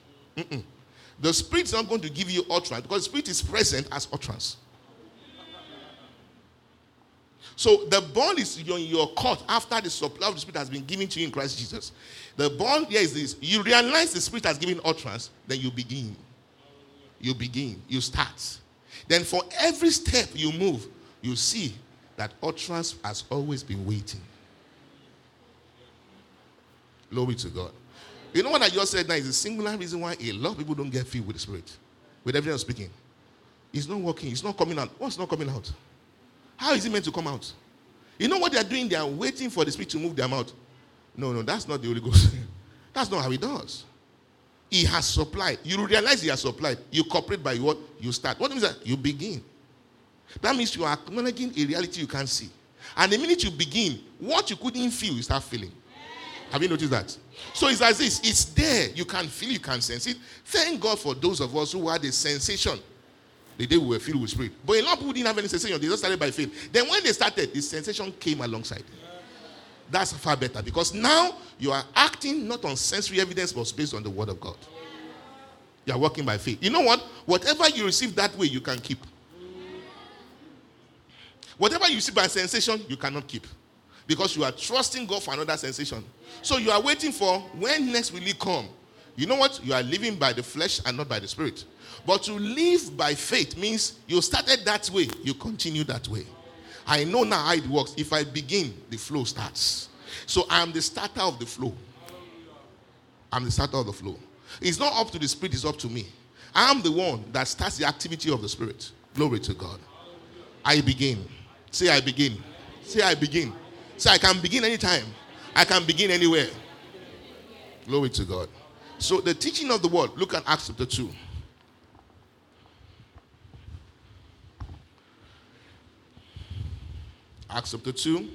The Spirit is not going to give you utterance because the Spirit is present as utterance. So the bond is in your court after the supply of the Spirit has been given to you in Christ Jesus. The bond here is this: you realize the Spirit has given utterance, then you begin. You begin. You start. Then for every step you move, you see that utterance has always been waiting. Glory to God. You know what I just said now is the singular reason why a lot of people don't get filled with the Spirit, with everything I'm speaking. It's not working. It's not coming out. What's not coming out? How is it meant to come out? You know what they are doing? They are waiting for the Spirit to move them out. No, no, that's not the Holy Ghost. that's not how He does. He has supplied. You realize He has supplied. You cooperate by what? You start. What means that? You begin. That means you are acknowledging a reality you can't see. And the minute you begin, what you couldn't feel, you start feeling. Have you noticed that? So it's as this it's there. You can feel, you can sense it. Thank God for those of us who had a sensation the day we were filled with spirit. But a lot of people didn't have any sensation. They just started by faith. Then when they started, the sensation came alongside. That's far better because now you are acting not on sensory evidence but based on the word of God. You are working by faith. You know what? Whatever you receive that way, you can keep. Whatever you see by sensation, you cannot keep. Because you are trusting God for another sensation. So you are waiting for when next will He come. You know what? You are living by the flesh and not by the spirit. But to live by faith means you started that way, you continue that way. I know now how it works. If I begin, the flow starts. So I'm the starter of the flow. I'm the starter of the flow. It's not up to the spirit, it's up to me. I'm the one that starts the activity of the spirit. Glory to God. I begin. Say, I begin. Say, I begin. Say, I can begin anytime. I can begin anywhere. Glory to God. So, the teaching of the word, look at Acts chapter 2. Acts chapter 2.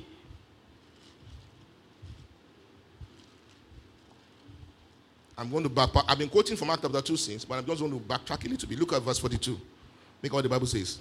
I'm going to back. I've been quoting from Acts chapter 2 since, but I'm just going to backtrack a little bit. Look at verse 42. Look what the Bible says.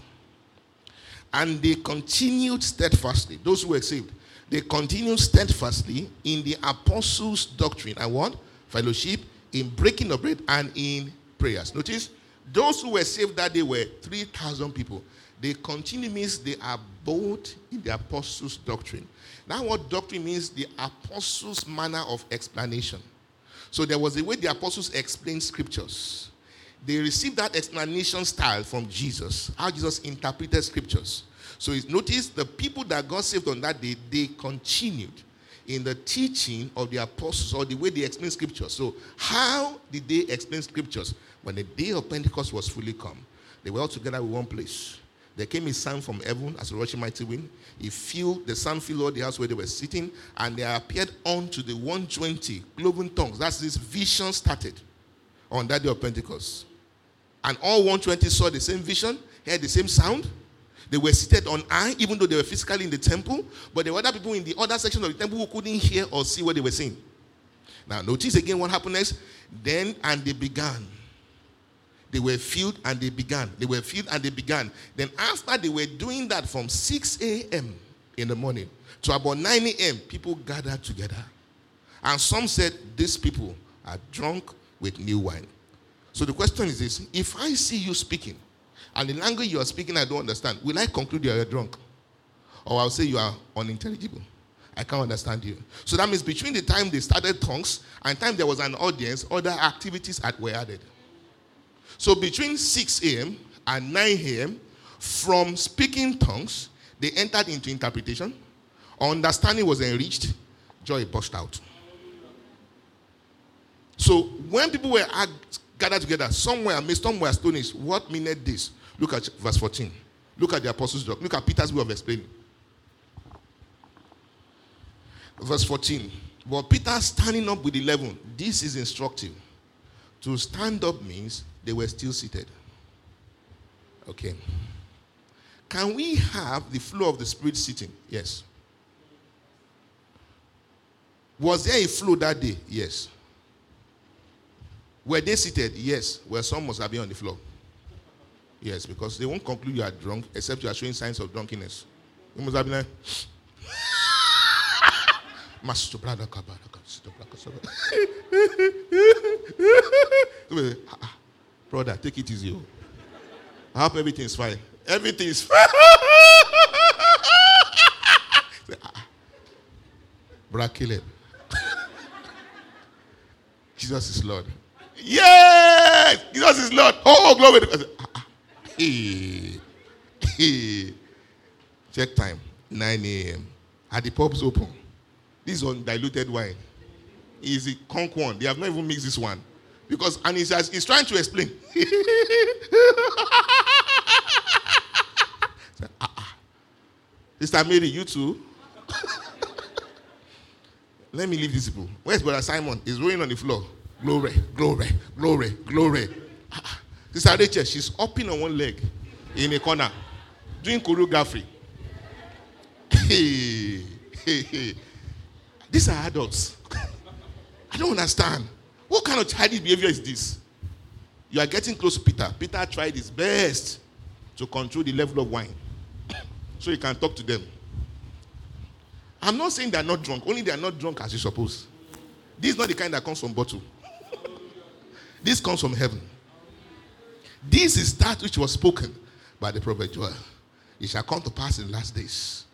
And they continued steadfastly, those who were saved, they continued steadfastly in the apostles' doctrine and what? Fellowship, in breaking of bread, and in prayers. Notice, those who were saved that day were 3,000 people. They continue means they are abode in the apostles' doctrine. Now, what doctrine means? The apostles' manner of explanation. So there was a way the apostles explained scriptures. They received that explanation style from Jesus, how Jesus interpreted scriptures. So notice the people that got saved on that day, they continued in the teaching of the apostles or the way they explain scriptures. So, how did they explain scriptures? When the day of Pentecost was fully come, they were all together in one place. There came a sound from heaven as a rushing mighty wind. It filled the sound filled all the house where they were sitting, and there appeared unto the 120 cloven tongues. That's this vision started on that day of Pentecost. And all 120 saw the same vision, heard the same sound. They were seated on high, even though they were physically in the temple, but there were other people in the other section of the temple who couldn't hear or see what they were saying. Now, notice again what happened next. Then, and they began. They were filled and they began. They were filled and they began. Then, after they were doing that from 6 a.m. in the morning to about 9 a.m., people gathered together. And some said, These people are drunk with new wine. So the question is this if I see you speaking and the language you are speaking I don't understand, will I conclude you are drunk? Or I'll say you are unintelligible? I can't understand you. So that means between the time they started tongues and time there was an audience, other activities were added. So between 6 a.m. and 9 a.m., from speaking tongues, they entered into interpretation. Understanding was enriched. Joy burst out. So when people were gathered together, somewhere amidst some were astonished. What meant this? Look at verse 14. Look at the apostles' doc. Look at Peter's way of explaining. Verse 14. But Peter standing up with 11. This is instructive. To stand up means they were still seated. Okay. Can we have the flow of the Spirit sitting? Yes. Was there a flow that day? Yes. Were they seated? Yes. Well, some must have been on the floor. Yes, because they won't conclude you are drunk except you are showing signs of drunkenness. You must have been like, Brother, take it easy. Oh. I hope everything's fine. Everything's fine. Ah, ah. Brother kill Caleb. Jesus is Lord. Yes! Jesus is Lord. Oh, glory. Hey. Hey. Check time. 9 a.m. Had the pubs open. This undiluted wine is a conk one. They have not even mixed this one. Because, and he says, he's trying to explain. ah, ah. Sister Mary, you too? Let me leave these people. Where's Brother Simon? He's rolling on the floor. Glory, glory, glory, glory. Sister Rachel, she's upping on one leg in a corner, doing choreography. Hey, hey, hey. These are adults. I don't understand. What kind of childish behavior is this? You are getting close to Peter. Peter tried his best to control the level of wine so he can talk to them. I'm not saying they're not drunk, only they are not drunk as you suppose. This is not the kind that comes from bottle. this comes from heaven. This is that which was spoken by the prophet Joel. It shall come to pass in the last days.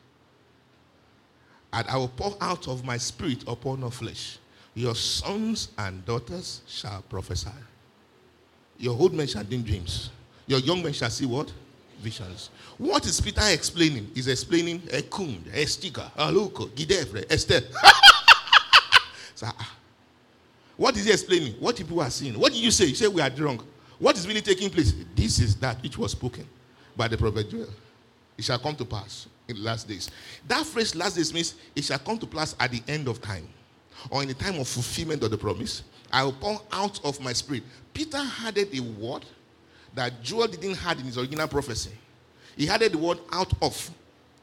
And I will pour out of my spirit upon all flesh your sons and daughters shall prophesy. Your old men shall dream dreams. Your young men shall see what? Visions. What is Peter explaining? He's explaining Ekund, Estika, Aluko, Gidevre, Esther. ah. what is he explaining? What people are seeing? What did you say? You say we are drunk. What is really taking place? This is that which was spoken by the prophet Joel. It shall come to pass in the last days. That phrase, last days, means it shall come to pass at the end of time or in the time of fulfillment of the promise, I will pour out of my spirit. Peter added a word that Joel didn't have in his original prophecy. He added the word out of.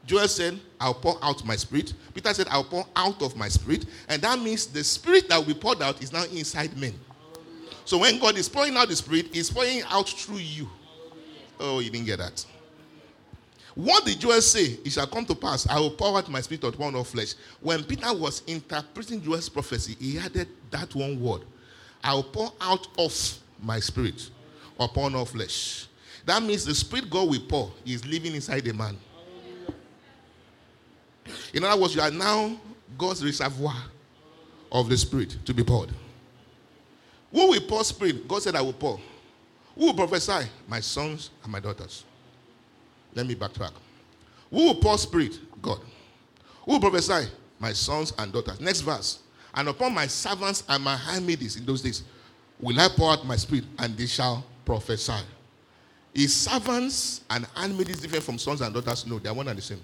Joel said, I'll pour out my spirit. Peter said, I'll pour out of my spirit. And that means the spirit that will be poured out is now inside men. So when God is pouring out the spirit, he's pouring out through you. Oh, you didn't get that. What did Joel say? It shall come to pass. I will pour out my spirit upon all flesh. When Peter was interpreting Joel's prophecy, he added that one word. I will pour out of my spirit upon all flesh. That means the spirit God will pour is living inside a man. In other words, you are now God's reservoir of the spirit to be poured. Who will pour spirit? God said, I will pour. Who will prophesy? My sons and my daughters. Let me backtrack. Who will pour spirit? God. Who will prophesy? My sons and daughters. Next verse. And upon my servants and my handmaids in those days will I pour out my spirit, and they shall prophesy. Is servants and handmaids different from sons and daughters? No, they are one and the same.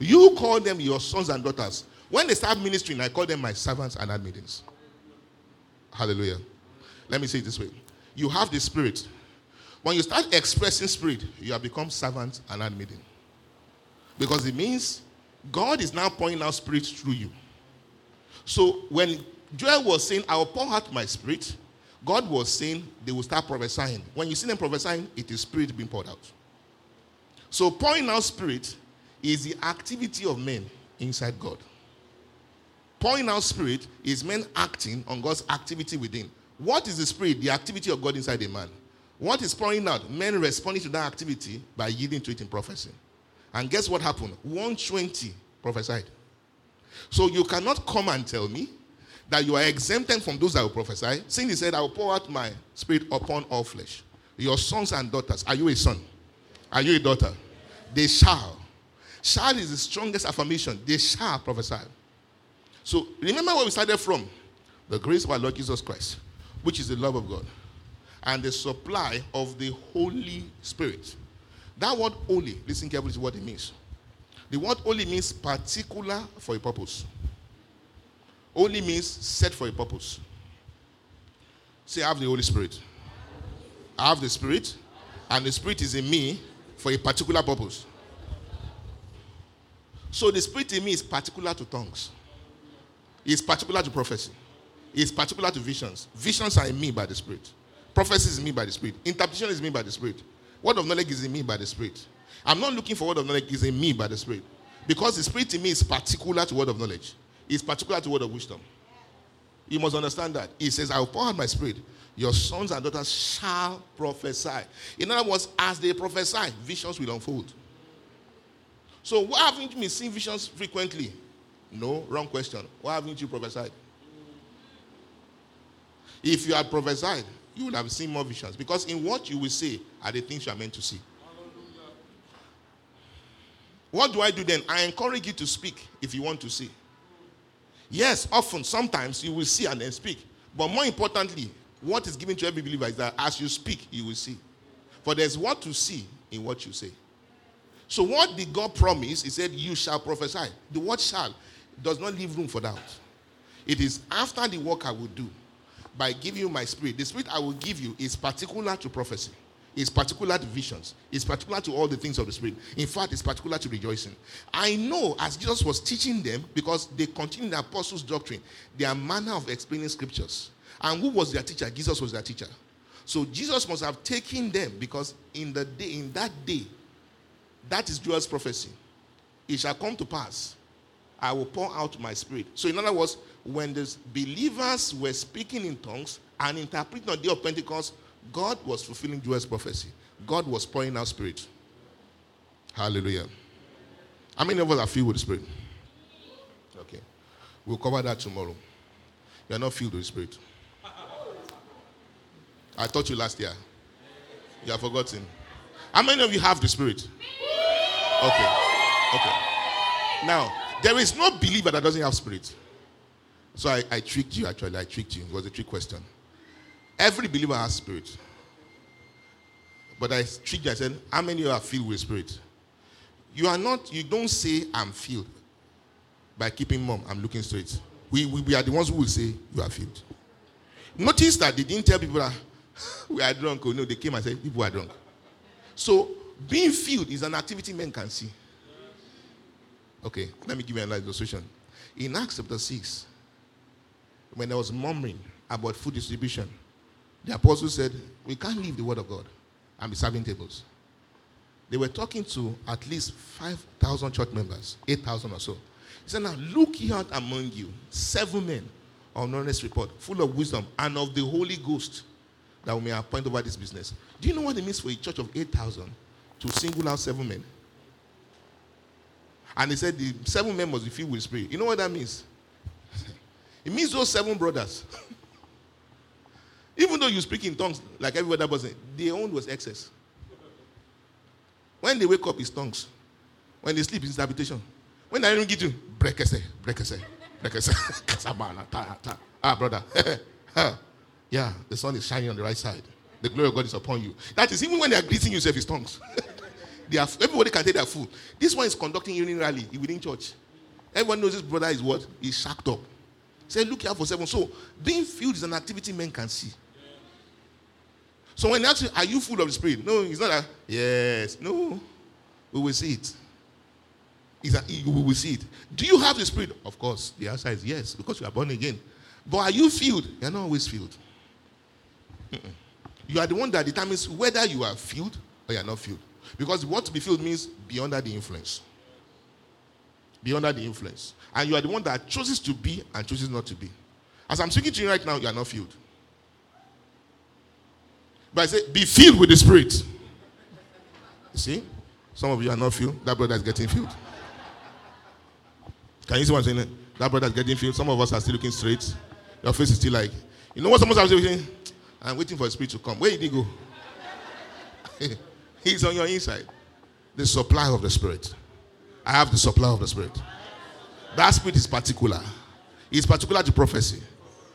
You call them your sons and daughters. When they start ministering, I call them my servants and handmaids. Hallelujah. Let me say it this way. You have the spirit, when you start expressing spirit, you have become servant and admitting. Because it means God is now pouring out spirit through you. So when Joel was saying, I will pour out my spirit, God was saying they will start prophesying. When you see them prophesying, it is spirit being poured out. So pouring out spirit is the activity of men inside God. Pouring out spirit is men acting on God's activity within. What is the spirit? The activity of God inside a man. What is pouring out? Men responding to that activity by yielding to it in prophecy. And guess what happened? 120 prophesied. So you cannot come and tell me that you are exempted from those that will prophesy. Since he said, I will pour out my spirit upon all flesh. Your sons and daughters. Are you a son? Are you a daughter? They shall. Shall is the strongest affirmation. They shall prophesy. So remember where we started from. The grace of our Lord Jesus Christ, which is the love of God, and the supply of the Holy Spirit. That word holy, listen carefully to what it means. The word holy means particular for a purpose. Holy means set for a purpose. Say, I have the Holy Spirit. I have the Spirit, and the Spirit is in me for a particular purpose. So the Spirit in me is particular to tongues, it's particular to prophecy, it's particular to visions. Visions are in me by the Spirit, prophecy is in me by the Spirit, interpretation is in me by the Spirit, word of knowledge is in me by the Spirit. I'm not looking for word of knowledge, is in me by the Spirit. Because the Spirit in me is particular to word of knowledge, it's particular to word of wisdom. You must understand that. He says, I will pour out my spirit. Your sons and daughters shall prophesy. In other words, as they prophesy, visions will unfold. So, why haven't you been seeing visions frequently? No, wrong question. Why haven't you prophesied? If you had prophesied, you would have seen more visions. Because in what you will see are the things you are meant to see. What do I do then? I encourage you to speak if you want to see. Yes, often, sometimes you will see and then speak. But more importantly, what is given to every believer is that as you speak, you will see. For there's what to see in what you say. So, what did God promise? He said, You shall prophesy. The word shall does not leave room for doubt. It is after the work I will do by giving you my spirit. The spirit I will give you is particular to prophecy, it's particular to visions, it's particular to all the things of the spirit. In fact, it's particular to rejoicing. I know as Jesus was teaching them, because they continued the apostles' doctrine, their manner of explaining scriptures. And who was their teacher? Jesus was their teacher. So Jesus must have taken them because in the day, in that day, that is Joel's prophecy. It shall come to pass. I will pour out my spirit. So, in other words, when the believers were speaking in tongues and interpreting on the day of Pentecost, God was fulfilling Joel's prophecy. God was pouring out spirit. Hallelujah. How many of us are filled with the spirit? Okay. We'll cover that tomorrow. You are not filled with the spirit. I taught you last year. You have forgotten. How many of you have the spirit? Okay. Okay. Now, there is no believer that doesn't have spirit. So I, I tricked you, actually. I tricked you. It was a trick question. Every believer has spirit. But I tricked you. I said, How many of you are filled with spirit? You are not, you don't say, I'm filled by keeping mom. I'm looking straight. We, we, we are the ones who will say, You are filled. Notice that they didn't tell people that we are drunk. Oh, no, they came and said, People are drunk. So, being filled is an activity men can see. Okay, let me give you another illustration. In Acts chapter 6, when there was murmuring about food distribution, the apostles said, We can't leave the word of God and be serving tables. They were talking to at least 5,000 church members, 8,000 or so. He said, Now look out among you seven men on honest report, full of wisdom and of the Holy Ghost, that we may appoint over this business. Do you know what it means for a church of 8,000 to single out seven men? And he said the seven men must be filled with spirit. You know what that means? It means those seven brothers. Even though you speak in tongues like every other person, their own was excess. When they wake up, it's tongues. When they sleep, it's habitation. When I don't get you, brekese, brekese, brekese, kasabana, ta, ta. Ah, brother. yeah, the sun is shining on the right side. The glory of God is upon you. That is, even when they are greeting yourself, it's tongues. Everybody can take their food. This one is conducting union rally within church. Everyone knows this brother is what? He's shacked up. Say, look here for seven. So, being filled is an activity men can see. So, when they ask you, are you full of the Spirit? No, it's not that. Yes. No. We will see it. Is that we will see it. Do you have the Spirit? Of course. The answer is yes, because you are born again. But are you filled? You're not always filled. Mm-mm. You are the one that determines whether you are filled or you are not filled. Because what to be filled means be under the influence. Be under the influence. And you are the one that chooses to be and chooses not to be. As I'm speaking to you right now, you are not filled. But I say, be filled with the Spirit. You see? Some of you are not filled. That brother is getting filled. Can you see what I'm saying? That brother is getting filled. Some of us are still looking straight. Your face is still like, you know what someone is saying? I'm waiting for the Spirit to come. Where did he go? He's on your inside. The supply of the Spirit. I have the supply of the Spirit. That Spirit is particular. It's particular to prophecy.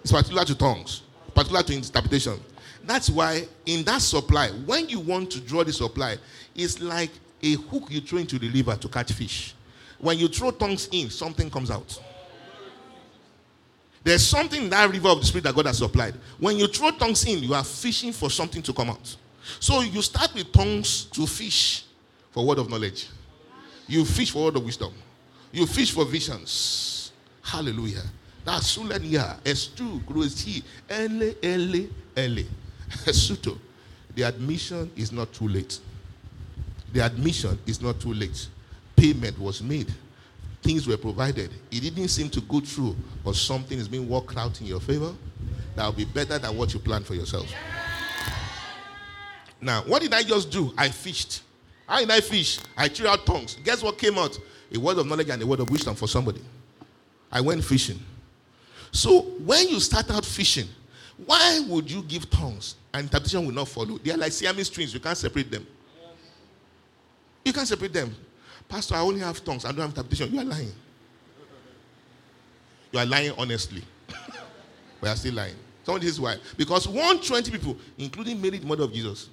It's particular to tongues. Particular to interpretation. That's why in that supply, when you want to draw the supply, it's like a hook you throw into the river to catch fish. When you throw tongues in, something comes out. There's something in that river of the Spirit that God has supplied. When you throw tongues in, you are fishing for something to come out. So you start with tongues to fish for word of knowledge. You fish for word of wisdom. You fish for visions. Hallelujah. That's Sulania. S2 Gruesi. Ele, ele, ele. Suto. The admission is not too late. The admission is not too late. Payment was made. Things were provided. It didn't seem to go through, but something is being worked out in your favor that will be better than what you planned for yourself. Now, what did I just do? I fished. How did I fish? I threw out tongues. Guess what came out? A word of knowledge and a word of wisdom for somebody. I went fishing. So when you start out fishing, why would you give tongues and interpretation will not follow? They are like Siamese twins. You can't separate them. You can't separate them. Pastor, I only have tongues. I don't have interpretation. You are lying. You are lying honestly. but you are still lying. Some of this is why. Because 120 people, including Mary, the mother of Jesus,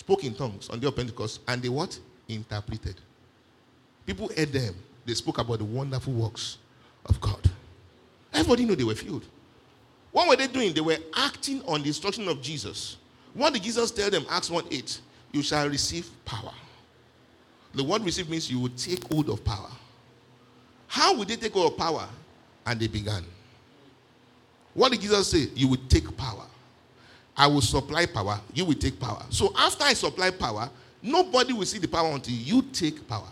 spoke in tongues on the day of Pentecost, and they what? Interpreted. People heard them. They spoke about the wonderful works of God. Everybody knew they were filled. What were they doing? They were acting on the instruction of Jesus. What did Jesus tell them? Acts 1 8. You shall receive power. The word receive means you will take hold of power. How would they take hold of power? And they began. What did Jesus say? You will take power. I will supply power. You will take power. So after I supply power, nobody will see the power until you take power.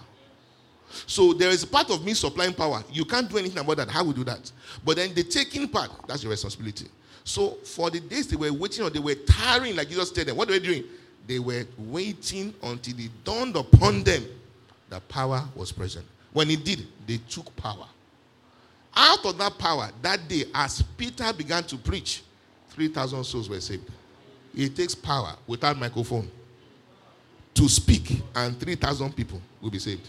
So there is a part of me supplying power. You can't do anything about that. How we do that? But then the taking part, that's your responsibility. So for the days they were waiting or they were tiring, like Jesus said them, what were they doing? They were waiting until it dawned upon them that power was present. When it did, they took power. Out of that power, that day, as Peter began to preach, 3,000 souls were saved. It takes power without microphone to speak, and 3,000 people will be saved.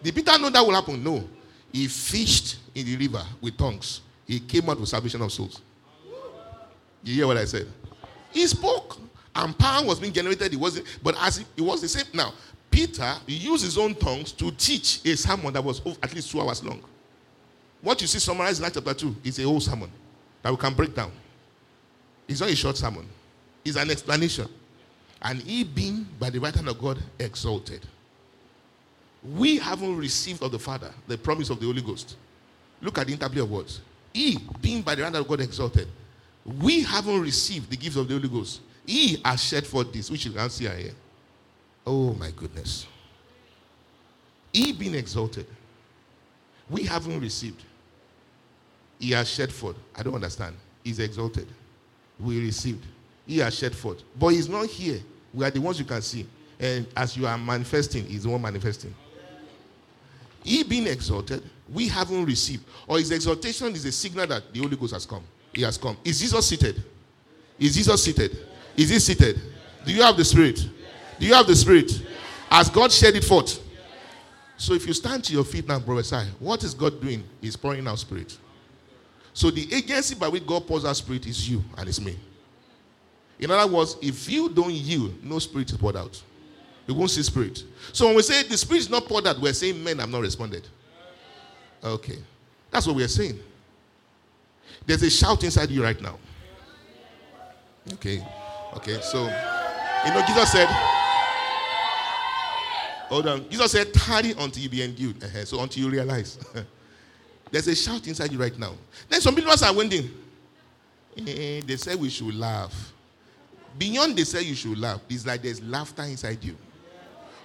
Did Peter know that will happen? No. He fished in the river with tongues. He came out with salvation of souls. You hear what I said? He spoke, and power was being generated. It wasn't, but as if it was the same. Now, Peter used his own tongues to teach a sermon that was at least two hours long. What you see summarized in Acts chapter 2 is a whole sermon that we can break down. It's not a short sermon, it's an explanation. And he being by the right hand of God exalted we haven't received of the Father the promise of the Holy Ghost. Look at the interplay of words. He, being by the right hand of God exalted, we haven't received the gift of the Holy Ghost. He has shed for this, which you can see here. Oh my goodness. He being exalted, we haven't received. He has shed forth. I don't understand. He's exalted. We received. He has shed forth. But he's not here. We are the ones you can see. And as you are manifesting, he's the one manifesting. He being exalted, we haven't received. Or his exaltation is a signal that the Holy Ghost has come. He has come. Is Jesus seated? Is Jesus seated? Is he seated? Do you have the Spirit? Do you have the Spirit? Has God shed it forth? So if you stand to your feet now prophesy, what is God doing? He's pouring out Spirit. So the agency by which God pours out Spirit is you and it's me. In other words, if you don't yield, no Spirit is poured out. You won't see spirit. So when we say the spirit is not poured out, we're saying men have not responded. Okay. That's what we're saying. There's a shout inside you right now. Okay. Okay. So, you know, Jesus said, Hold on. Jesus said, tarry until you be endued. Uh-huh. So until you realize. There's a shout inside you right now. Then some people are wondering. Eh, they say we should laugh. Beyond they say you should laugh, it's like there's laughter inside you.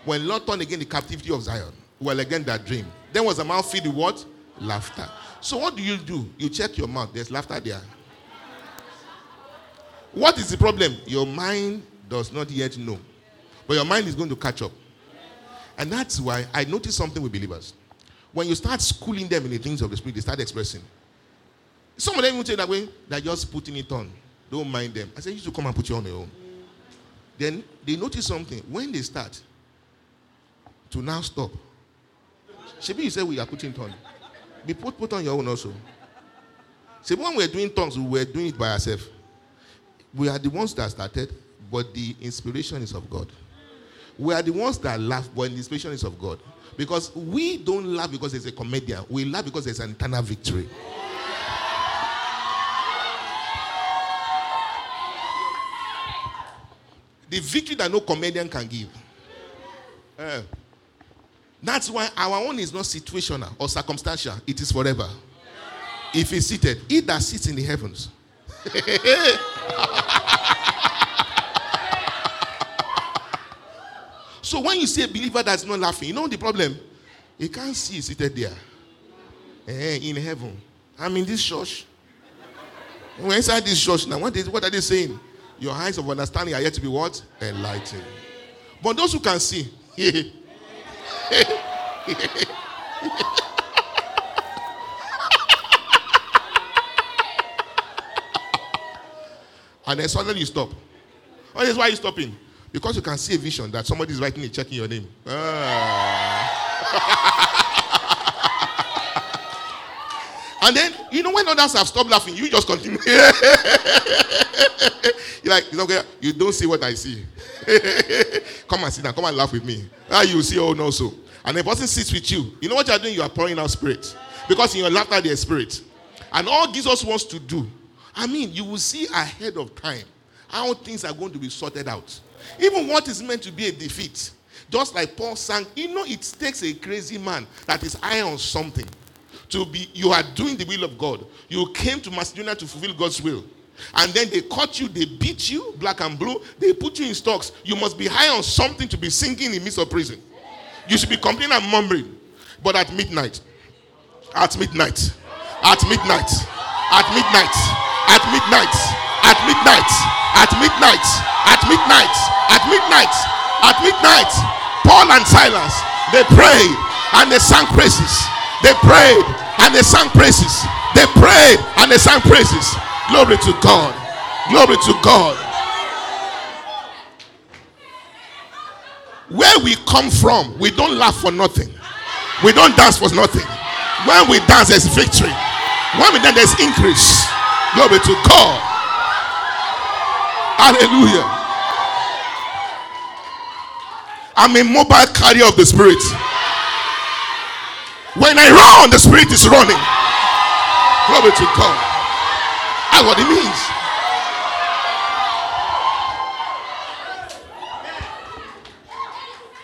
When Lord turned again the captivity of Zion, well, again that dream. Then was a mouth filled with what? Laughter. So what do you do? You check your mouth. There's laughter there. What is the problem? Your mind does not yet know. But your mind is going to catch up. And that's why I noticed something with believers. When you start schooling them in the things of the Spirit, they start expressing. Some of them will say that way, they're just putting it on. Don't mind them. I said, you should come and put you on your own. Eh, oh. Then they notice something. When they start to now stop, Shebi, you say we are putting on. Be put, put on your own also. See, when we were doing tongues, we were doing it by ourselves. We are the ones that started, but the inspiration is of God. We are the ones that laugh, but the inspiration is of God. Because we don't laugh because there's a comedian. We laugh because there's an eternal victory. The victory that no comedian can give. Uh, that's why our own is not situational or circumstantial, it is forever. If he's seated, he that sits in the heavens. so when you see a believer that's not laughing, you know the problem? He can't see seated there. Eh, in heaven. I'm in this church. We're inside this church now. What, is, what are they saying? Your eyes of understanding are yet to be what? Enlightened. But those who can see, and then suddenly you stop. Oh, that's why you stopping. Because you can see a vision that somebody is writing a check in your name. Ah. and then, you know, when others have stopped laughing, you just continue. You're like, okay, you don't see what I see. come and sit down, come and laugh with me. Ah, you see, oh no, so. And the person sits with you. You know what you're doing? You are pouring out spirit. Because in your laughter, there's spirit. And all Jesus wants to do, I mean, you will see ahead of time how things are going to be sorted out. Even what is meant to be a defeat. Just like Paul sang, you know, it takes a crazy man that is high on something to be, you are doing the will of God. You came to Macedonia to fulfill God's will. And then they caught you, they beat you, black and blue, they put you in stocks. You must be high on something to be singing in midst of prison. You should be complaining and murmuring. But at midnight, at midnight, at midnight, at midnight, at midnight, at midnight, at midnight, at midnight, at midnight, at midnight, Paul and Silas, they prayed and they sang praises. They prayed and they sang praises. They prayed and they sang praises. Glory to God. Glory to God. Where we come from, we don't laugh for nothing. We don't dance for nothing. When we dance, there's victory. When we dance, there's increase. Glory to God. Hallelujah. I'm a mobile carrier of the Spirit. When I run, the Spirit is running. Glory to God. That's what it means.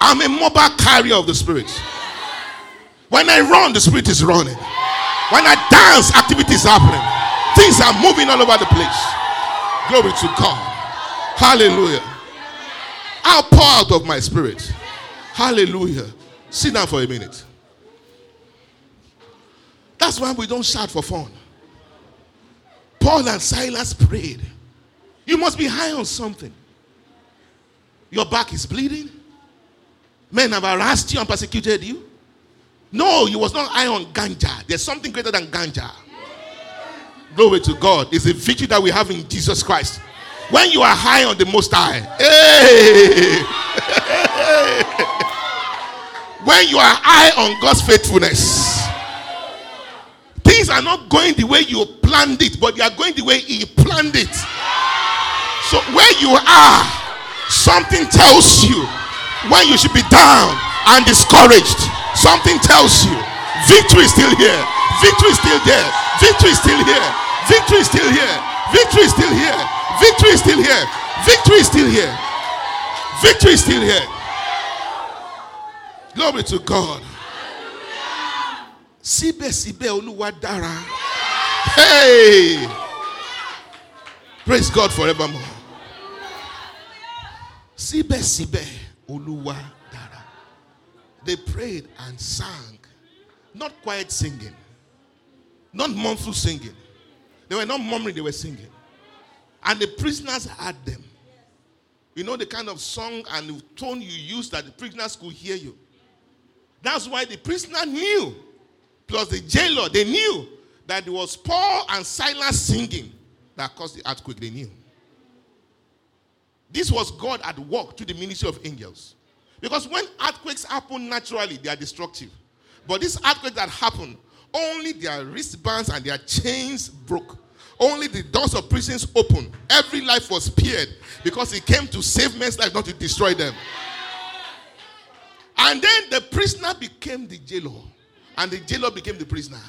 I'm a mobile carrier of the Spirit. When I run, the Spirit is running. When I dance, activity is happening. Things are moving all over the place. Glory to God. Hallelujah. I'll pour out of my spirit. Hallelujah. Sit down for a minute. That's why we don't shout for fun. Paul and Silas prayed. You must be high on something. Your back is bleeding. Men have harassed you and persecuted you. No, you was not high on ganja. There's something greater than ganja. Glory to God. It's a victory that we have in Jesus Christ. When you are high on the most high, hey. when you are high on God's faithfulness, are not going the way you planned it, but they are going the way He planned it. So where you are, something tells you when you should be down and discouraged. Something tells you victory is still here. Victory is still there. Victory is still here. Victory is still here. Victory is still here. Victory is still here. Victory is still here. Victory is still here. Glory to God. Síbẹ̀síbẹ̀ Olúwa dára. Hey! Praise God forevermore. Síbẹ̀síbẹ̀ Olúwa dára. They prayed and sang. Not quiet singing. Not mournful singing. They were not murmuring, they were singing. And the prisoners heard them. You know the kind of song and tone you use that the prisoners could hear you. That's why the prisoner knew, plus the jailer, they knew that it was Paul and Silas singing that caused the earthquake. They knew. This was God at work to the ministry of angels. Because when earthquakes happen naturally, they are destructive. But this earthquake that happened, only their wristbands and their chains broke. Only the doors of prisons opened. Every life was spared because he came to save men's life, not to destroy them. And then the prisoner became the jailer, and the jailer became the prisoner.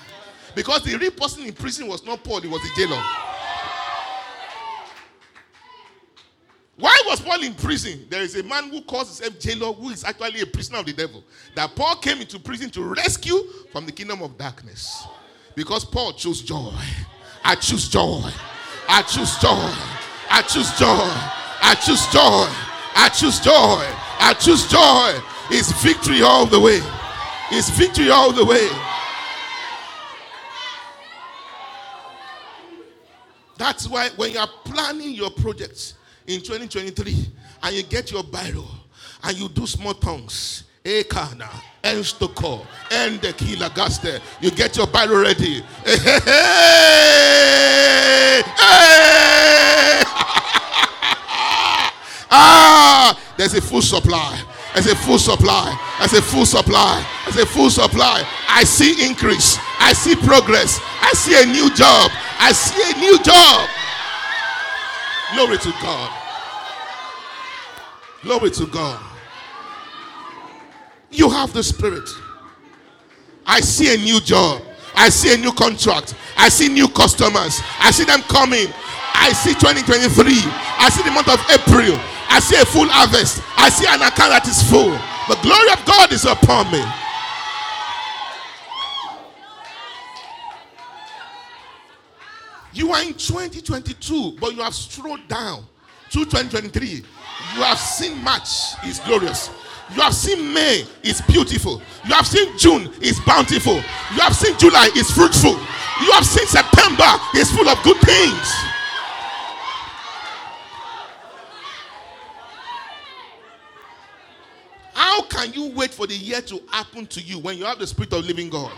Because the real person in prison was not Paul, it was the jailer. Why was Paul in prison? There is a man who calls himself jailer who is actually a prisoner of the devil. That Paul came into prison to rescue from the kingdom of darkness. Because Paul chose joy. I choose joy. I choose joy. I choose joy. I choose joy. I choose joy. I choose joy. It's victory all the way. It's victory all the way. That's why when you are planning your projects in 2023 and you get your Bible and you do small tongues, Ekana, Enstoko, killer gaste. You get your Bible ready. Hey, hey. ah, there's a full supply. There's a full supply. There's a full supply. There's a full supply. I see increase. I see progress. I see a new job. I see a new job. Glory to God. Glory to God. You have the spirit. I see a new job. I see a new contract. I see new customers. I see them coming. I see 2023. I see the month of April. I see a full harvest. I see an account that is full. The glory of God is upon me. You are in 2022, but you have strode down to 2023. You have seen March is glorious. You have seen May is beautiful. You have seen June is bountiful. You have seen July is fruitful. You have seen September is full of good things. How can you wait for the year to happen to you when you have the spirit of living God?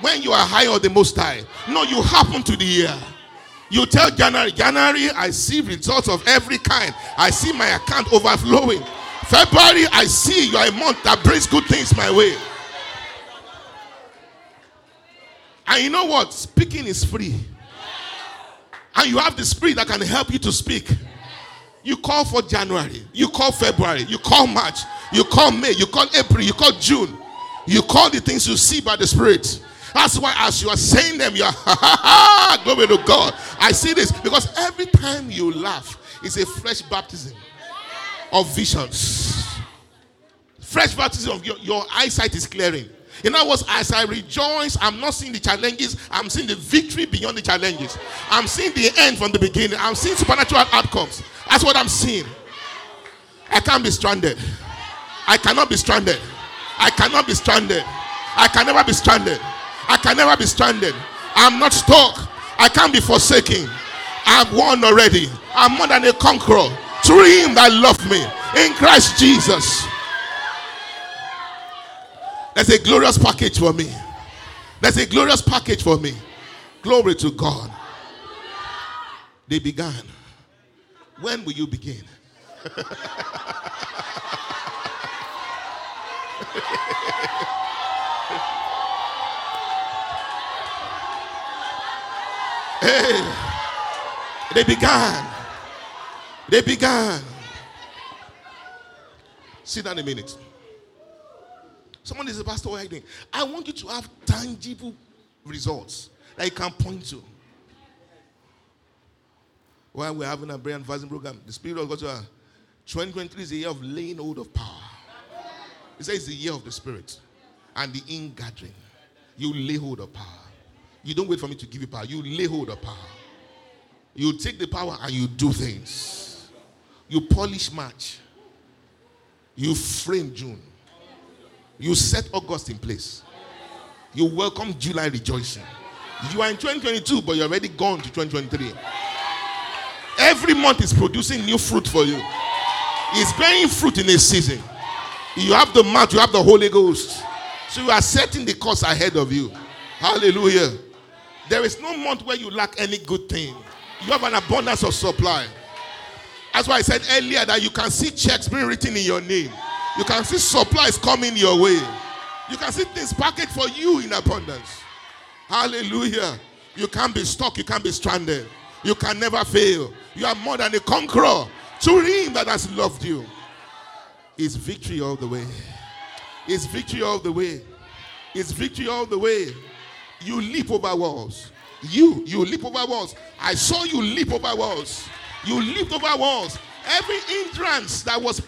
When you are high or the most high. No, you happen to the year. You tell January, January, I see results of every kind. I see my account overflowing. February, I see you are a month that brings good things my way. And you know what? Speaking is free. And you have the spirit that can help you to speak. You call for January, you call February, you call March, you call May, you call April, you call June. You call the things you see by the Spirit. That's why, as you are saying them, you are glory to God. I see this because every time you laugh, it's a fresh baptism of visions. Fresh baptism of your, your eyesight is clearing. In other words, as I rejoice, I'm not seeing the challenges, I'm seeing the victory beyond the challenges. I'm seeing the end from the beginning. I'm seeing supernatural outcomes. That's what I'm seeing. I can't be stranded. I cannot be stranded. I cannot be stranded. I can never be stranded. I can never be stranded. I'm not stuck. I can't be forsaken. I've won already. I'm more than a conqueror through him that loved me in Christ Jesus. There's a glorious package for me. There's a glorious package for me. Glory to God. They began. When will you begin? hey, they began. They began. Sit down a minute. Someone is a pastor. I want you to have tangible results that you can point to. While we're having a brand fasting program, the Spirit of God said, 2023 is a year of laying hold of power. He says it's the year of the Spirit and the ingathering. You lay hold of power. You don't wait for me to give you power. You lay hold of power. You take the power and you do things. You polish March. You frame June. You set August in place. You welcome July rejoicing. You are in 2022, but you're already gone to 2023. Every month is producing new fruit for you. It's bearing fruit in a season. You have the mouth, you have the Holy Ghost. So you are setting the course ahead of you. Hallelujah. There is no month where you lack any good thing. You have an abundance of supply. That's why I said earlier that you can see checks being written in your name. You can see supplies coming your way. You can see things packaged for you in abundance. Hallelujah. You can't be stuck. You can't be stranded. You can never fail. You are more than a conqueror to him that has loved you. It's victory all the way. It's victory all the way. It's victory all the way. You leap over walls. You, you leap over walls. I saw you leap over walls. You leaped over walls. Every hindrance that was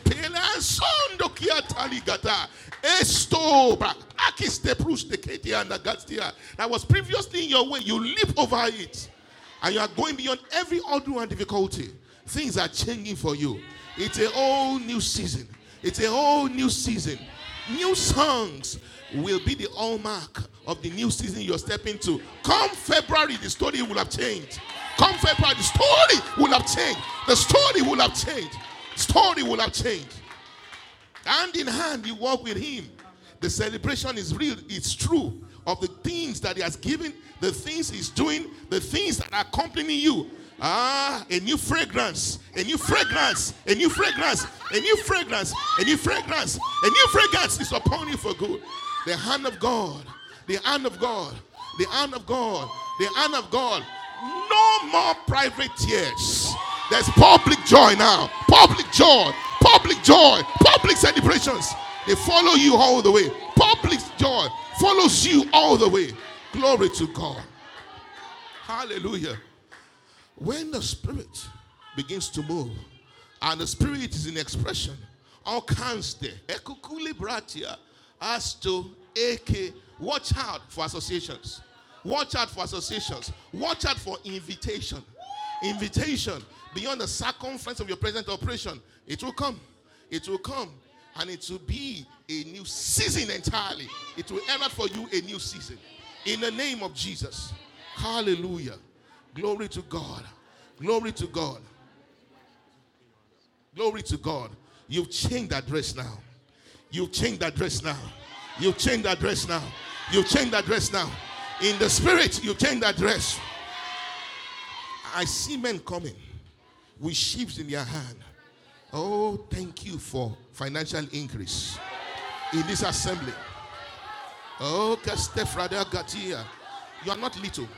that was previously in your way. You leap over it. And you are going beyond every order and difficulty. Things are changing for you. It's a whole new season. It's a whole new season. New songs will be the hallmark of the new season you're stepping to. Come February, the story will have changed. Come February, the story will have changed. The story will have changed. Story will have changed. Hand in hand, you walk with Him. The celebration is real, it's true of the things that He has given, the things He's doing, the things that are accompanying you. Ah, a new fragrance, a new fragrance, a new fragrance, a new fragrance, a new fragrance, a new fragrance is upon you for good. The hand of God, the hand of God, the hand of God, the hand of God. No more private tears. There's public joy now. Public joy, public joy, public celebrations. They follow you all the way. Public joy follows you all the way. Glory to God. Hallelujah. When the Spirit begins to move, and the Spirit is in expression, all kinds there. Ekukuli bratia, as to AK. Watch out for associations. Watch out for associations. Watch out for invitation. Invitation beyond the circumference of your present operation. It will come. It will come. And it will be a new season entirely. It will emerge for you a new season. In the name of Jesus. Hallelujah. Glory to God. Glory to God. Glory to God. You've changed address now. You've that dress now. You change that dress now. You change that dress now. In the spirit, you change that dress. I see men coming with sheaves in their hand. Oh, thank you for financial increase in this assembly. Oh, Gatia. You are not little.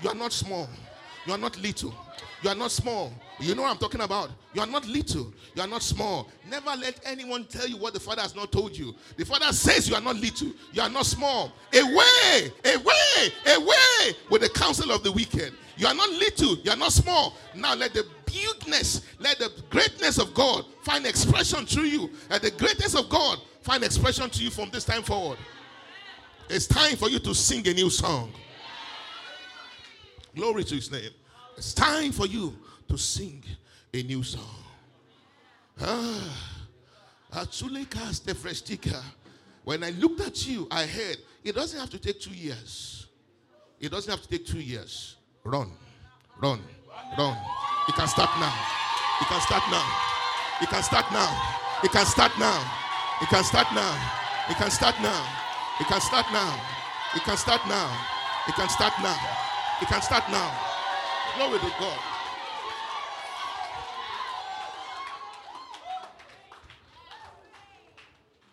You are not small. You are not little. You are not small. You know what I'm talking about. You are not little. You are not small. Never let anyone tell you what the Father has not told you. The Father says you are not little. You are not small. Away, away, away with the counsel of the wicked. You are not little. You are not small. Now let the bigness, let the greatness of God find expression through you. Let the greatness of God find expression to you from this time forward. It's time for you to sing a new song. Glory to his name. It's time for you to sing a new song. Ah, when I looked at you, I heard it doesn't have to take two years. It doesn't have to take two years. Run, run, run. You can start now. You can start now. You can start now. You can start now. You can start now. You can start now. You can start now. You can start now. You can start now. You can start now. Glory to God.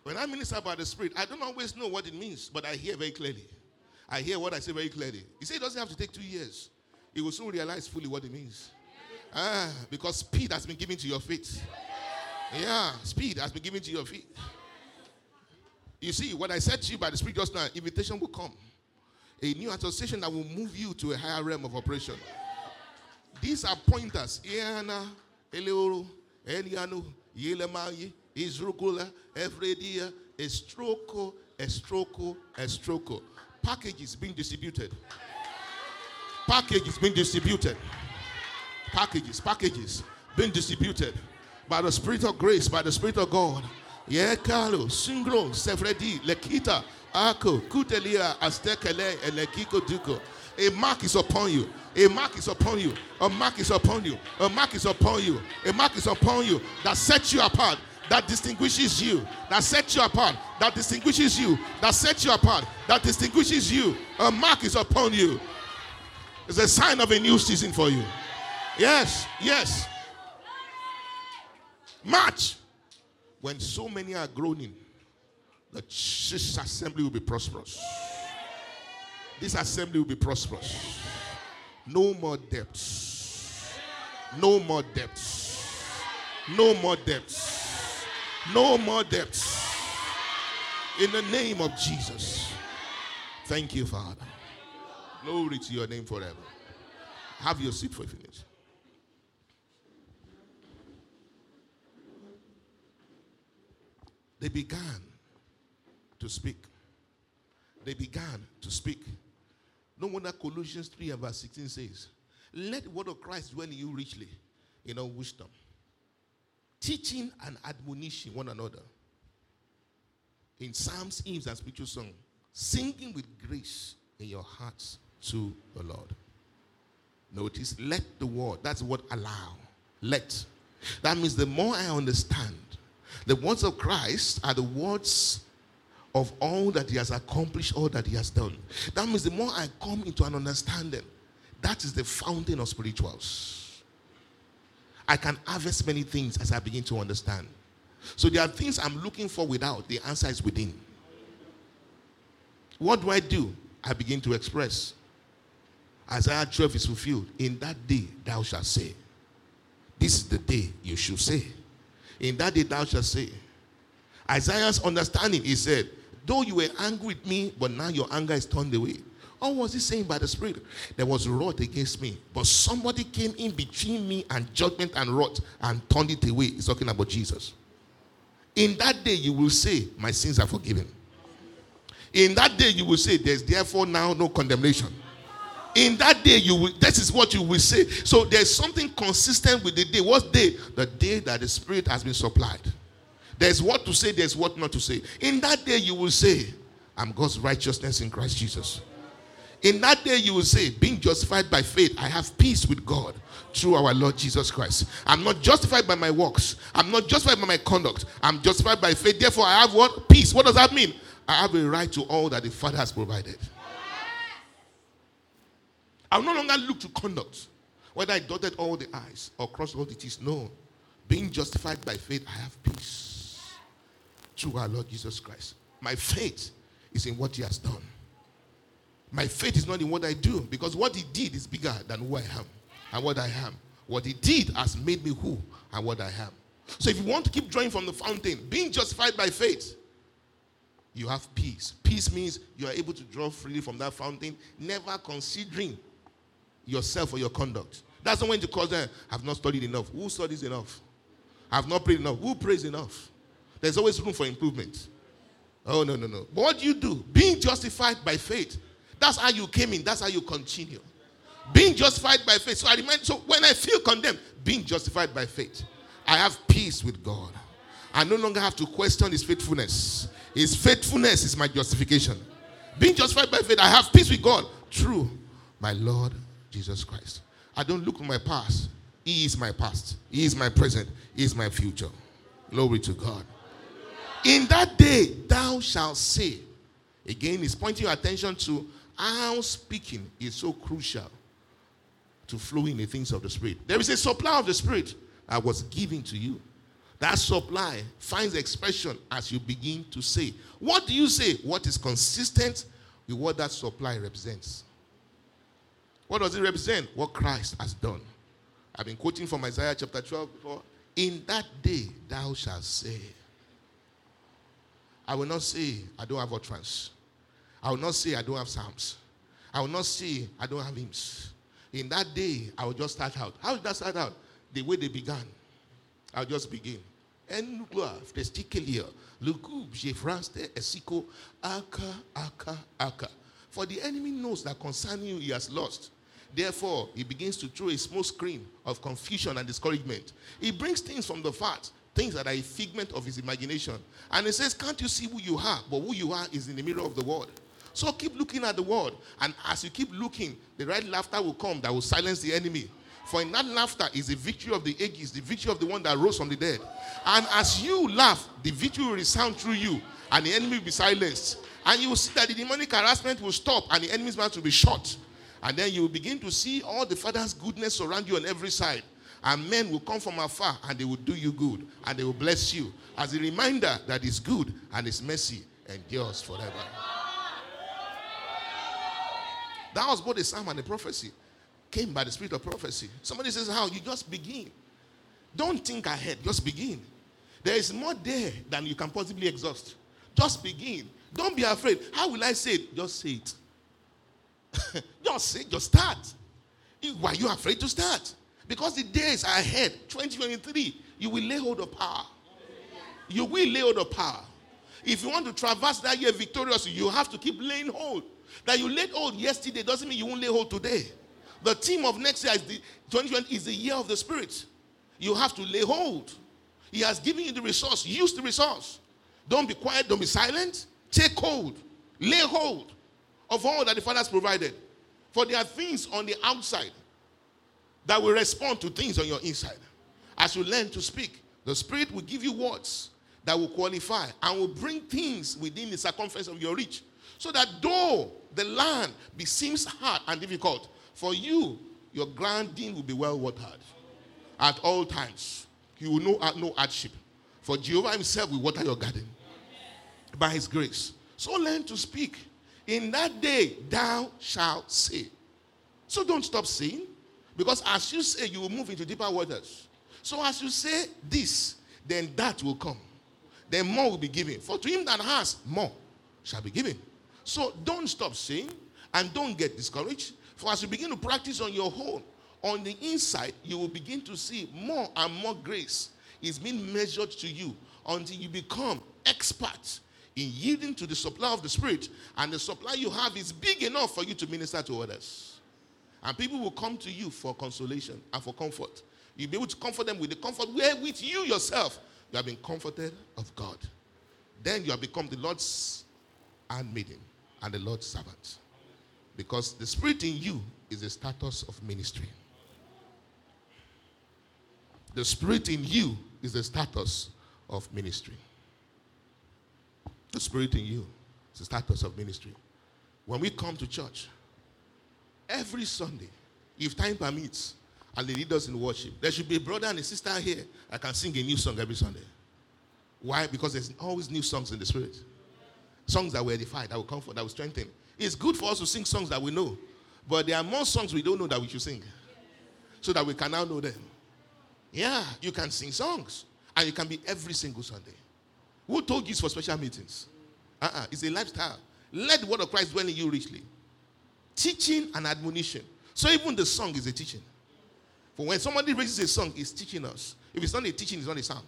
When I minister about the Spirit, I don't always know what it means, but I hear very clearly. I hear what I say very clearly. He said it doesn't have to take two years. You will soon realize fully what it means. Ah, because speed has been given to your feet. Yeah, speed has been given to your feet. You see, what I said to you by the Spirit just now, invitation will come. A new association that will move you to a higher realm of operation. These are pointers. Iana, Eleoro, Eliano, Yelemayi, Izrukula, Evredia, Estroko, Estroko, Estroko. Packages being distributed. Packages being distributed. Packages, packages being distributed by the Spirit of grace, by the Spirit of God. Yeah, Carlo, Singro, Sevredi, Lekita, Ako, Kutelia, Astekele, and Lekiko Duko. A mark is upon you. A mark is upon you. A mark is upon you. A mark is upon you. A mark is upon you that sets you apart, that distinguishes you, that sets you apart, that distinguishes you, that sets you apart, that distinguishes you. A mark is upon you. It's a sign of a new season for you. Yes, yes. March. When so many are groaning, the church assembly will be prosperous. This assembly will be prosperous. No more debts. No more debts. No more debts. No more debts. In the name of Jesus. Thank you, Father. Glory to your name forever. Have your seat for a minute. They began to speak. They began to speak. No wonder Colossians 3 and verse 16 says, Let the word of Christ dwell in you richly in all wisdom, teaching and admonishing one another in psalms, hymns, and spiritual songs, singing with grace in your hearts to the Lord. Notice, let the word, that's what allow. Let. That means the more I understand, the words of Christ are the words of all that he has accomplished, all that he has done. That means the more I come into an understanding, that is the fountain of spirituals. I can harvest many things as I begin to understand. So there are things I'm looking for without, the answer is within. What do I do? I begin to express. Isaiah 12 is fulfilled. In that day thou shalt say. This is the day you should say. In that day thou shalt say. Isaiah's understanding, he said, Though you were angry with me, but now your anger is turned away. What was he saying by the Spirit? There was wrath against me, but somebody came in between me and judgment and wrath and turned it away. He's talking about Jesus. In that day, you will say, My sins are forgiven. In that day, you will say, There's therefore now no condemnation. In that day, you will, this is what you will say. So there's something consistent with the day. What day? The day that the Spirit has been supplied. There's what to say, there's what not to say. In that day, you will say, I'm God's righteousness in Christ Jesus. In that day, you will say, being justified by faith, I have peace with God through our Lord Jesus Christ. I'm not justified by my works. I'm not justified by my conduct. I'm justified by faith. Therefore, I have what? Peace. What does that mean? I have a right to all that the Father has provided. I'll no longer look to conduct, whether I dotted all the I's or crossed all the T's. No. Being justified by faith, I have peace through our Lord Jesus Christ. My faith is in what He has done. My faith is not in what I do because what He did is bigger than who I am and what I am. What He did has made me who and what I am. So if you want to keep drawing from the fountain, being justified by faith, you have peace. Peace means you are able to draw freely from that fountain, never considering yourself or your conduct. That's not when you call them, I've not studied enough. Who studies enough? I have not prayed enough. Who prays enough? There's always room for improvement. Oh, no, no, no. But what do you do? Being justified by faith. That's how you came in. That's how you continue. Being justified by faith. So I remind, so when I feel condemned, being justified by faith, I have peace with God. I no longer have to question his faithfulness. His faithfulness is my justification. Being justified by faith, I have peace with God through my Lord Jesus Christ. I don't look at my past. He is my past. He is my present. He is my future. Glory to God. In that day, thou shalt say. Again, he's pointing your attention to how speaking is so crucial to flowing the things of the Spirit. There is a supply of the Spirit that was given to you. That supply finds expression as you begin to say. What do you say? What is consistent with what that supply represents? What does it represent? What Christ has done. I've been quoting from Isaiah chapter 12 before. In that day thou shalt say, I will not say I don't have utterance. I will not say I don't have psalms. I will not say I don't have hymns. In that day, I will just start out. How did that start out? The way they began. I'll just begin. And look the sticky lear. For the enemy knows that concerning you, he has lost. Therefore, he begins to throw a small screen of confusion and discouragement. He brings things from the fact, things that are a figment of his imagination. And he says, Can't you see who you are? But who you are is in the mirror of the world. So keep looking at the word. And as you keep looking, the right laughter will come that will silence the enemy. For in that laughter is the victory of the ages, the victory of the one that rose from the dead. And as you laugh, the victory will resound through you, and the enemy will be silenced. And you will see that the demonic harassment will stop, and the enemy's mouth will be shut. And then you will begin to see all the Father's goodness around you on every side. And men will come from afar and they will do you good and they will bless you as a reminder that it's good and His mercy endures forever. That was both a psalm and a prophecy. Came by the spirit of prophecy. Somebody says, How? You just begin. Don't think ahead, just begin. There is more there than you can possibly exhaust. Just begin. Don't be afraid. How will I say it? Just say it. just say, just start. Why are you afraid to start? Because the days are ahead. 2023, you will lay hold of power. You will lay hold of power. If you want to traverse that year victoriously, you have to keep laying hold. That you laid hold yesterday doesn't mean you won't lay hold today. The theme of next year is the 2020 is the year of the Spirit. You have to lay hold. He has given you the resource. Use the resource. Don't be quiet. Don't be silent. Take hold. Lay hold of all that the Father has provided. For there are things on the outside that will respond to things on your inside. As you learn to speak, the Spirit will give you words that will qualify and will bring things within the circumference of your reach. So that though the land be, seems hard and difficult, for you, your grand grounding will be well watered at all times. You will know no hardship. For Jehovah Himself will water your garden by His grace. So learn to speak. In that day, thou shalt say. So don't stop saying. Because as you say, you will move into deeper waters. So as you say this, then that will come. Then more will be given. For to him that has, more shall be given. So don't stop saying and don't get discouraged. For as you begin to practice on your own, on the inside, you will begin to see more and more grace is being measured to you until you become expert in yielding to the supply of the Spirit. And the supply you have is big enough for you to minister to others. And people will come to you for consolation and for comfort. You'll be able to comfort them with the comfort where with you yourself you have been comforted of God. Then you have become the Lord's handmaiden and the Lord's servant. Because the spirit in you is the status of ministry. The spirit in you is the status of ministry. The spirit in you is the status of ministry. When we come to church, every Sunday, if time permits, and they lead us in worship, there should be a brother and a sister here that can sing a new song every Sunday. Why? Because there's always new songs in the spirit. Songs that will edify, that will comfort, that will strengthen. It's good for us to sing songs that we know, but there are more songs we don't know that we should sing so that we can now know them. Yeah, you can sing songs and you can be every single Sunday. Who told you it's for special meetings? Uh-uh, it's a lifestyle. Let the word of Christ dwell in you richly teaching and admonition. So even the song is a teaching. For when somebody raises a song, it's teaching us. If it's not a teaching, it's not a song.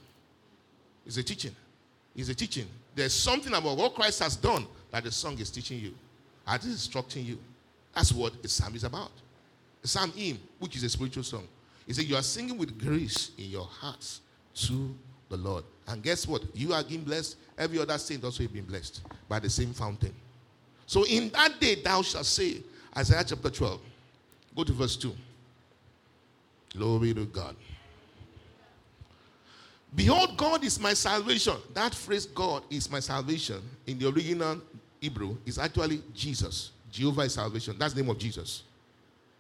It's a teaching. It's a teaching. There's something about what Christ has done that the song is teaching you, and instructing you. That's what a psalm is about. A psalm hymn, which is a spiritual song. He said, You are singing with grace in your hearts to the Lord. And guess what? You are being blessed. Every other saint also has been blessed by the same fountain. So in that day thou shalt say, Isaiah chapter 12. Go to verse 2. Glory to God. Behold, God is my salvation. That phrase, God is my salvation, in the original Hebrew, is actually Jesus. Jehovah is salvation. That's the name of Jesus.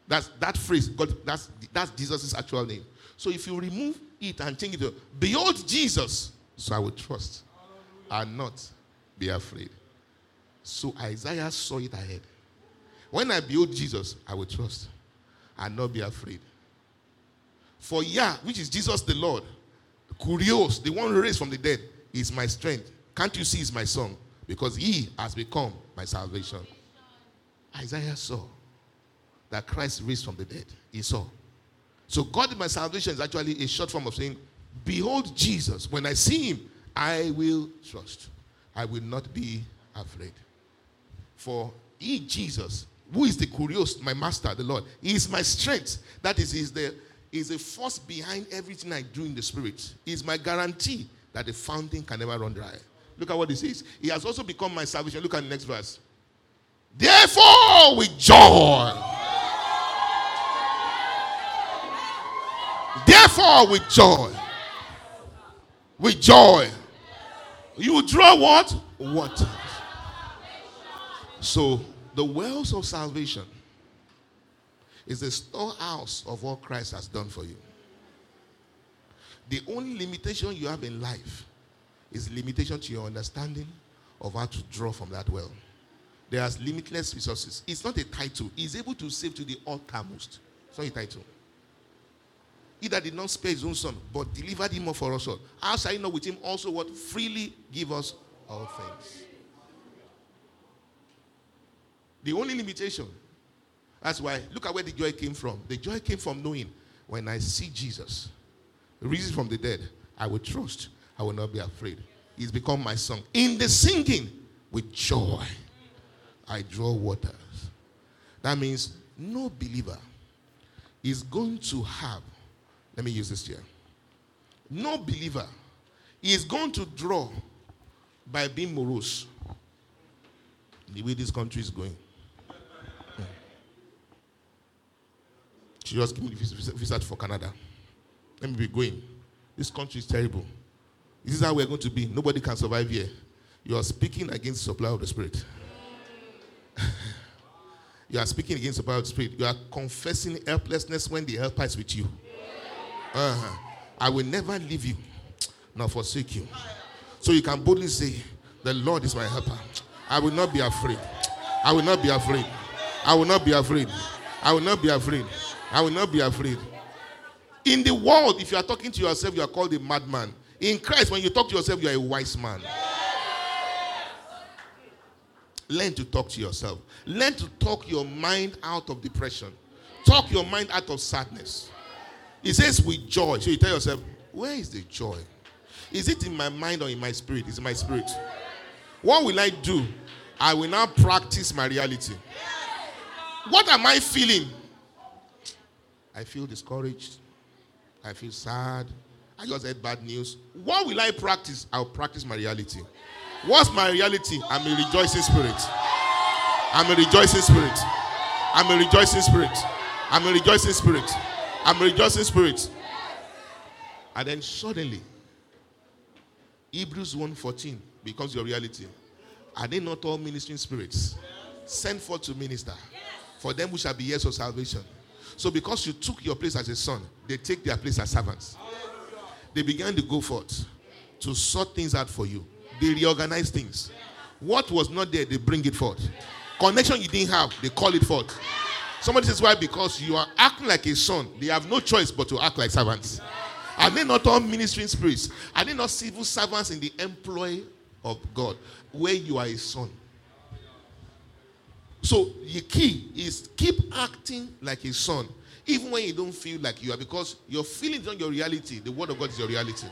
That's that phrase, God, that's, that's Jesus' actual name. So if you remove it and change it to, Behold Jesus, so I will trust and not be afraid. So Isaiah saw it ahead. When I behold Jesus, I will trust and not be afraid. For Yah, which is Jesus the Lord, Kurios, the one raised from the dead, is my strength. Can't you see is my song? Because he has become my salvation. Isaiah saw that Christ raised from the dead. He saw. So God my salvation is actually a short form of saying, Behold Jesus. When I see him, I will trust. I will not be afraid. For he, Jesus, who is the Kurios, my master, the Lord. He is my strength. That is, is the is the force behind everything I do in the spirit. Is my guarantee that the fountain can never run dry. Look at what he says. He has also become my salvation. Look at the next verse. Therefore, with joy. Therefore, with joy. With joy. You draw what? What? So, the wells of salvation is the storehouse of what Christ has done for you. The only limitation you have in life is limitation to your understanding of how to draw from that well. There are limitless resources. It's not a title. He's able to save to the uttermost. It's not a title. He that did not spare his own son, but delivered him up for us all. How shall he not with him also what freely give us all things? The only limitation. That's why, look at where the joy came from. The joy came from knowing when I see Jesus, risen from the dead, I will trust. I will not be afraid. He's become my song. In the singing, with joy, I draw waters. That means no believer is going to have, let me use this here. No believer is going to draw by being morose. The way this country is going. She just give me the visa for Canada. Let me be going. This country is terrible. This is how we're going to be. Nobody can survive here. You are speaking against the supply of the Spirit. you are speaking against the power of the Spirit. You are confessing helplessness when the helper is with you. Uh-huh. I will never leave you nor forsake you. So you can boldly say, The Lord is my helper. I will not be afraid. I will not be afraid. I will not be afraid. I will not be afraid. I will not be afraid. In the world, if you are talking to yourself, you are called a madman. In Christ, when you talk to yourself, you are a wise man. Learn to talk to yourself. Learn to talk your mind out of depression. Talk your mind out of sadness. He says with joy. So you tell yourself, where is the joy? Is it in my mind or in my spirit? Is in my spirit. What will I do? I will now practice my reality. What am I feeling? I feel discouraged. I feel sad. I just heard bad news. What will I practice? I'll practice my reality. What's my reality? I'm a rejoicing spirit. I'm a rejoicing spirit. I'm a rejoicing spirit. I'm a rejoicing spirit. I'm a rejoicing spirit. And then suddenly, Hebrews 1:14 becomes your reality. Are they not all ministering spirits? Sent forth to minister for them which shall be heirs of salvation. So, because you took your place as a son, they take their place as servants. They began to go forth to sort things out for you. They reorganize things. What was not there, they bring it forth. Connection you didn't have, they call it forth. Somebody says, Why? Because you are acting like a son. They have no choice but to act like servants. Are they not all ministering spirits? Are they not civil servants in the employ of God where you are a son? So the key is keep acting like a son, even when you don't feel like you are, because your feelings not your reality. The word of God is your reality.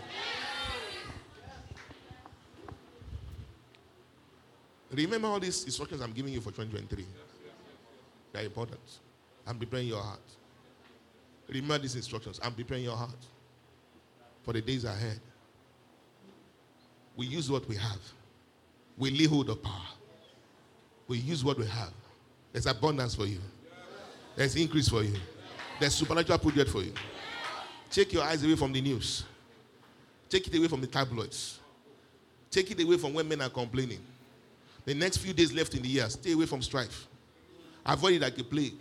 Remember all these instructions I'm giving you for 2023. They're important. I'm preparing your heart. Remember these instructions. I'm preparing your heart for the days ahead. We use what we have. We lay hold of power. We use what we have. There's abundance for you. There's increase for you. There's supernatural project for you. Take your eyes away from the news. Take it away from the tabloids. Take it away from when men are complaining. The next few days left in the year, stay away from strife. Avoid it like a plague.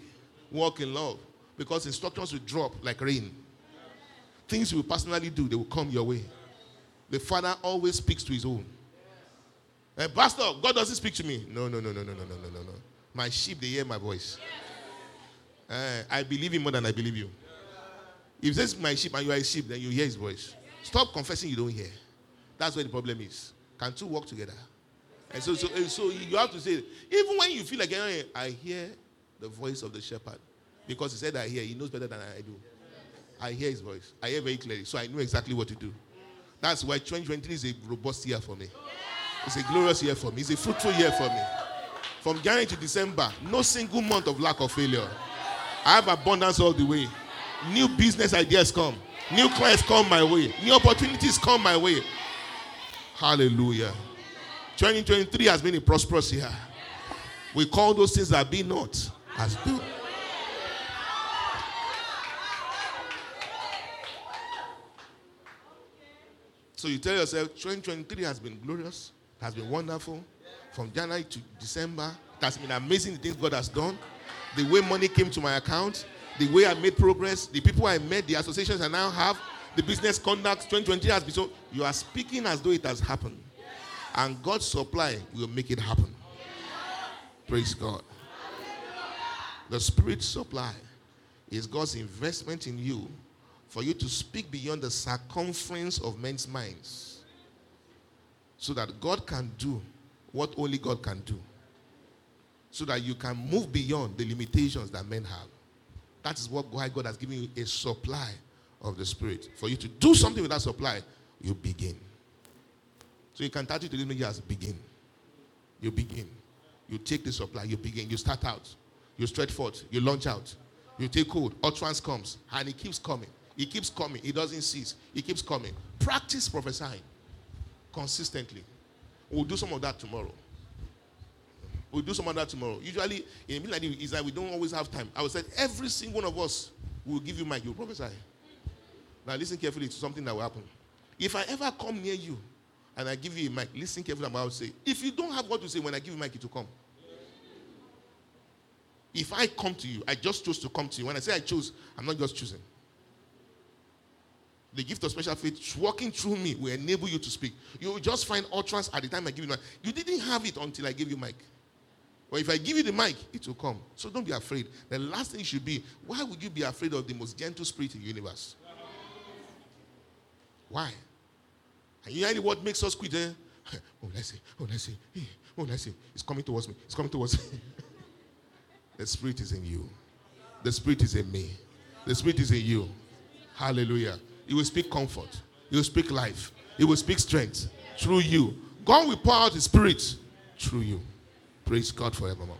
Walk in love. Because instructions will drop like rain. Things you will personally do, they will come your way. The Father always speaks to his own. Uh, Pastor, God doesn't speak to me. No, no, no, no, no, no, no, no, no. My sheep, they hear my voice. Uh, I believe him more than I believe you. If this is my sheep and you are a sheep, then you hear his voice. Stop confessing you don't hear. That's where the problem is. Can two work together? And so, so, so you have to say, even when you feel like, I hear the voice of the shepherd. Because he said I hear, he knows better than I do. I hear his voice. I hear very clearly. So I know exactly what to do. That's why 2023 is a robust year for me. It's a glorious year for me. It's a fruitful year for me. From January to December, no single month of lack of failure. I have abundance all the way. New business ideas come. New clients come my way. New opportunities come my way. Hallelujah. 2023 has been a prosperous year. We call those things that be not as though. So you tell yourself 2023 has been glorious, has been wonderful. From January to December, it has been amazing the things God has done. The way money came to my account, the way I made progress, the people I met, the associations I now have, the business conduct 2020 has been so. You are speaking as though it has happened. And God's supply will make it happen. Praise God. The spirit supply is God's investment in you for you to speak beyond the circumference of men's minds so that God can do what only God can do. So that you can move beyond the limitations that men have. That is what why God has given you a supply of the Spirit. For you to do something with that supply, you begin. So you can touch it to this years, begin. You begin. You take the supply, you begin. You start out. You stretch forth. You launch out. You take hold. Utterance comes. And it keeps coming. It keeps coming. It doesn't cease. It keeps coming. Practice prophesying consistently. We'll do some of that tomorrow. We'll do some of that tomorrow. Usually, in a like is that we don't always have time. I would say every single one of us will give you mic, you prophesy. Now listen carefully to something that will happen. If I ever come near you and I give you a mic, listen carefully what I will say. If you don't have what to say when I give you mic, it will come. If I come to you, I just chose to come to you. When I say I chose, I'm not just choosing. The gift of special faith walking through me will enable you to speak. You will just find utterance at the time I give you mic. You didn't have it until I gave you mic. Or if I give you the mic, it will come. So don't be afraid. The last thing should be, why would you be afraid of the most gentle spirit in the universe? Why? And you know what makes us quit? Eh? Oh, let's see. Oh, let's see. Oh, let's see. It's coming towards me. It's coming towards me. the spirit is in you. The spirit is in me. The spirit is in you. Hallelujah. He will speak comfort. He will speak life. He will speak strength through you. God will pour out his spirit through you. Praise God forevermore.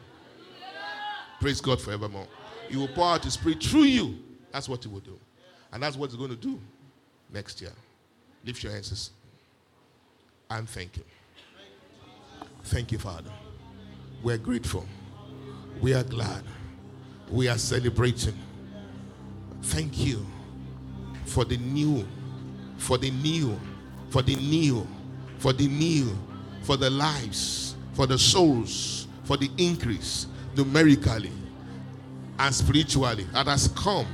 Praise God forevermore. He will pour out his spirit through you. That's what he will do. And that's what he's going to do next year. Lift your hands and thank you. Thank you, Father. We're grateful. We are glad. We are celebrating. Thank you for the new, for the new, for the new, for the new, for the lives, for the souls, for the increase numerically and spiritually that has come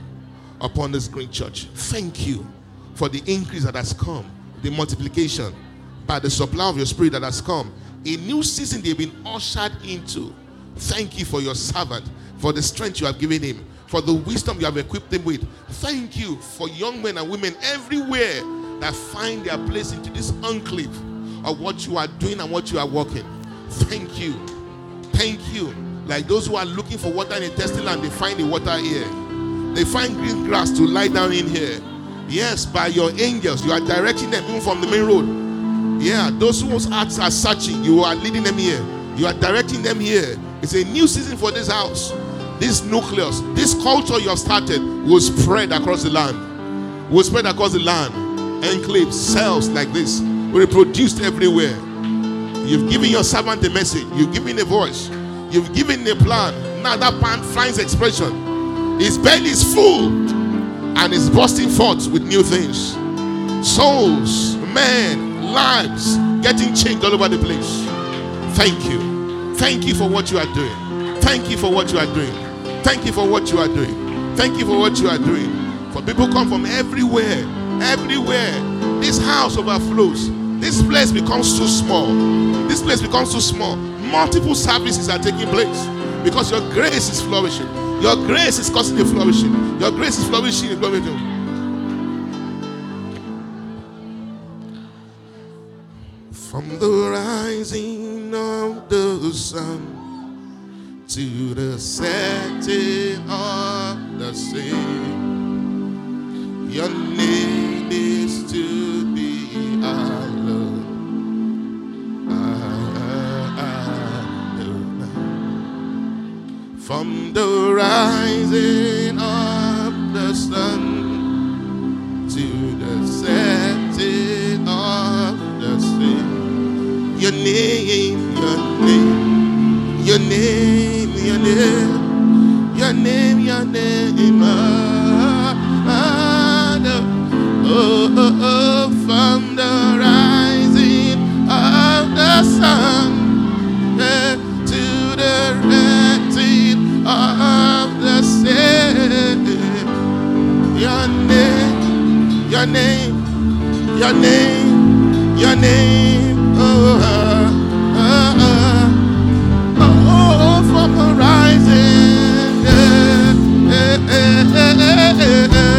upon this great church. Thank you for the increase that has come, the multiplication by the supply of your spirit that has come. A new season they've been ushered into. Thank you for your servant, for the strength you have given him, for the wisdom you have equipped them with. Thank you for young men and women everywhere that find their place into this enclave of what you are doing and what you are working. Thank you. Thank you. Like those who are looking for water in a thirsty land, they find the water here. They find green grass to lie down in here. Yes, by your angels, you are directing them even from the main road. Yeah, those whose hearts are searching, you are leading them here. You are directing them here. It's a new season for this house this nucleus, this culture you have started will spread across the land. Will spread across the land. Enclaves, cells like this, reproduced everywhere. You've given your servant a message. You've given a voice. You've given a plan. Now that plan finds expression. His belly is full and is bursting forth with new things. Souls, men, lives getting changed all over the place. Thank you. Thank you for what you are doing. Thank you for what you are doing. Thank you for what you are doing. Thank you for what you are doing. For people come from everywhere, everywhere. This house overflows. This place becomes too small. This place becomes too small. Multiple services are taking place because your grace is flourishing. Your grace is a flourishing. Your grace is flourishing. flourishing. From the rising of the sun to the setting of the sun. Your name is to be hallowed. From the rising of the sun to the setting of the sun, your name name, your name, your name. Father, oh, oh, oh, from the rising of the sun eh, to the renting of the sea. Your name, your name, your name, your name. Oh, yeah.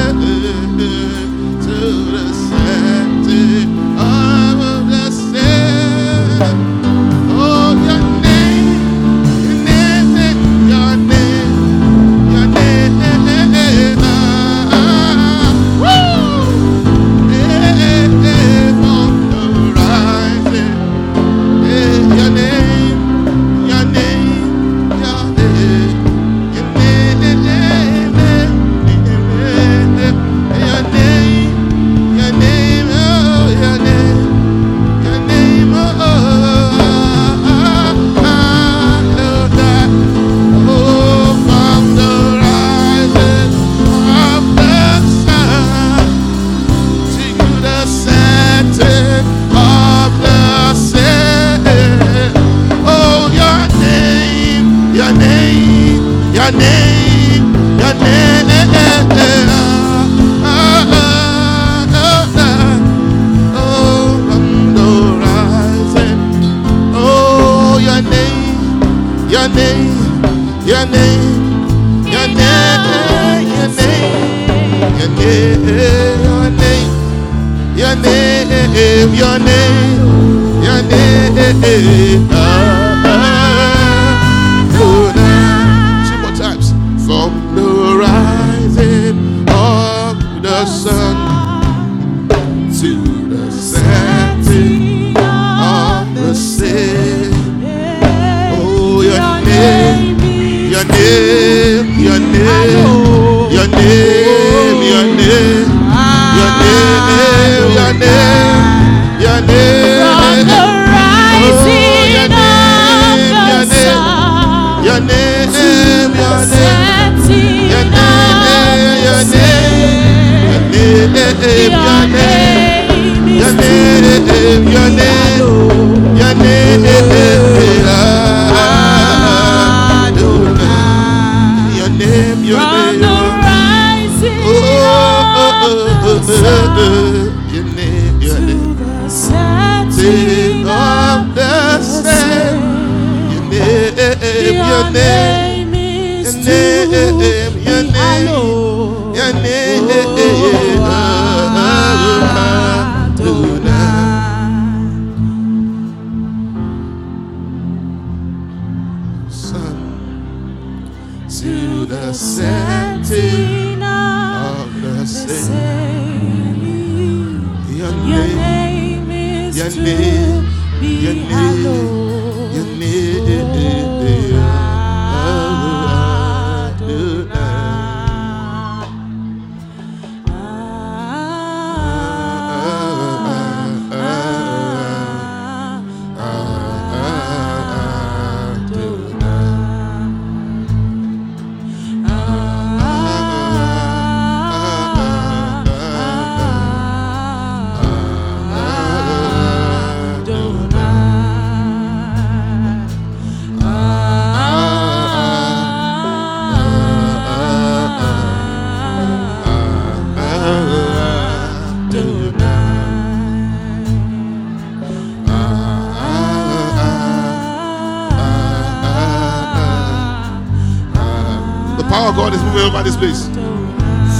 this place.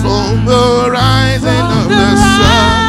From the rising of the sun.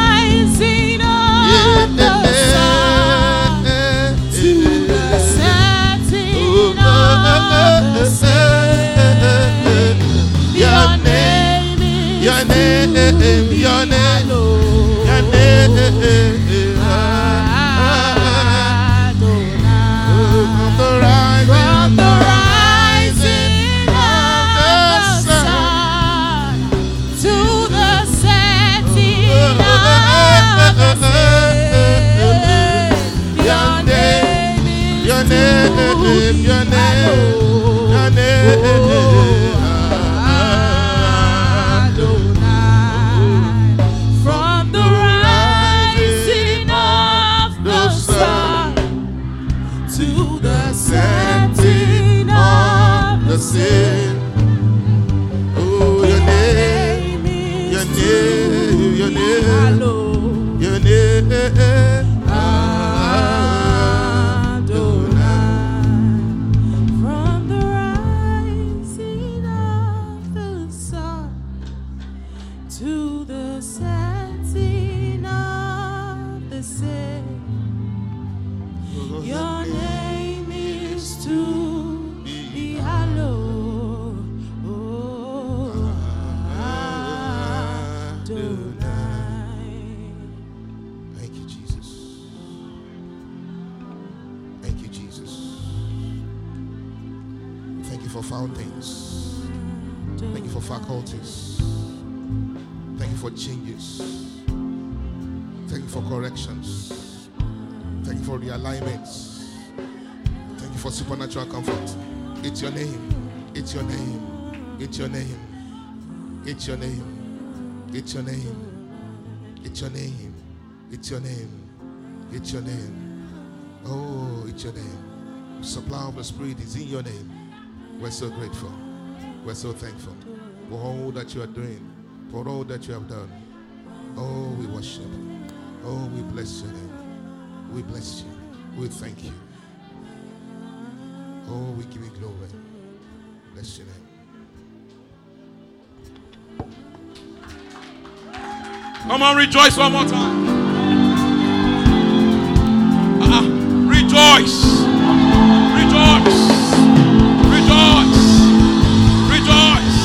It's your name. It's your name. Oh, it's your name. Supply of the Spirit is in your name. We're so grateful. We're so thankful for all that you are doing, for all that you have done. Oh, we worship. Oh, we bless your name. We bless you. We thank you. Oh, we give you glory. Bless your name. Come on, rejoice one more time. Rejoice. Rejoice. Rejoice. Rejoice.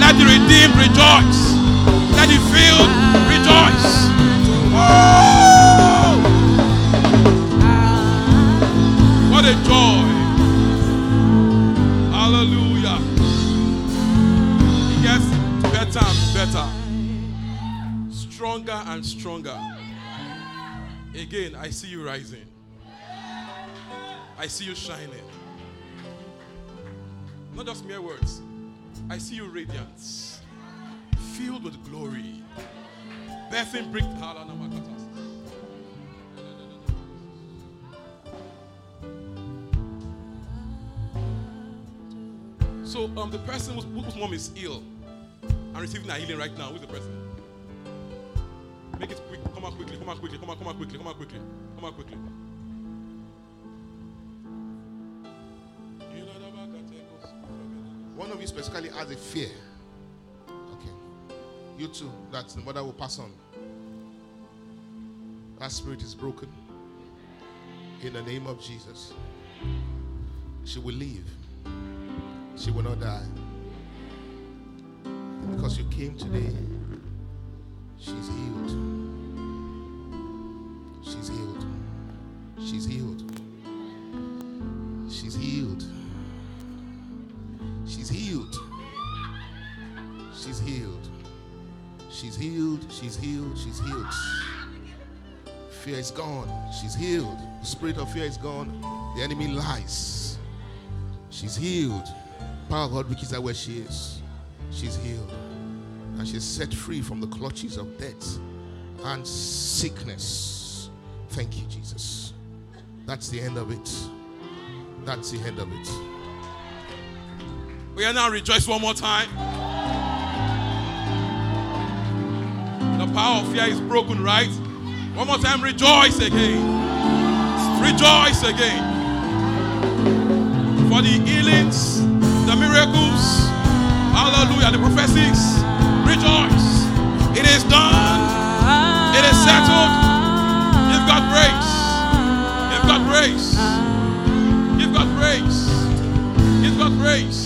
Let the redeemed rejoice. Let the filled rejoice. Woo! What a joy. Hallelujah. It gets better and better stronger and stronger. Again, I see you rising. I see you shining. Not just mere words. I see you radiant, filled with glory. Birthing brick. So, um, the person whose, whose mom is ill and receiving a healing right now, who's the person? Make it quick. Come out quickly. Come out quickly. Come out. Come out quickly. Come out quickly. Come out quickly. One of you specifically has a fear. Okay. You too, that the mother will pass on. That spirit is broken. In the name of Jesus. She will live. She will not die. Because you came today, she's healed. She's healed. She's healed. She's healed. She's healed. She's healed. She's healed. She's healed. She's healed. Fear is gone. She's healed. The spirit of fear is gone. The enemy lies. She's healed. Power of God reaches her where she is. She's healed. And she's set free from the clutches of death and sickness. Thank you, Jesus. That's the end of it. That's the end of it. We are now rejoice one more time. The power of fear is broken, right? One more time, rejoice again. Rejoice again. For the healings, the miracles, hallelujah, the prophecies. Rejoice. It is done. It is settled. You've got grace. You've got grace. You've got grace. You've got grace.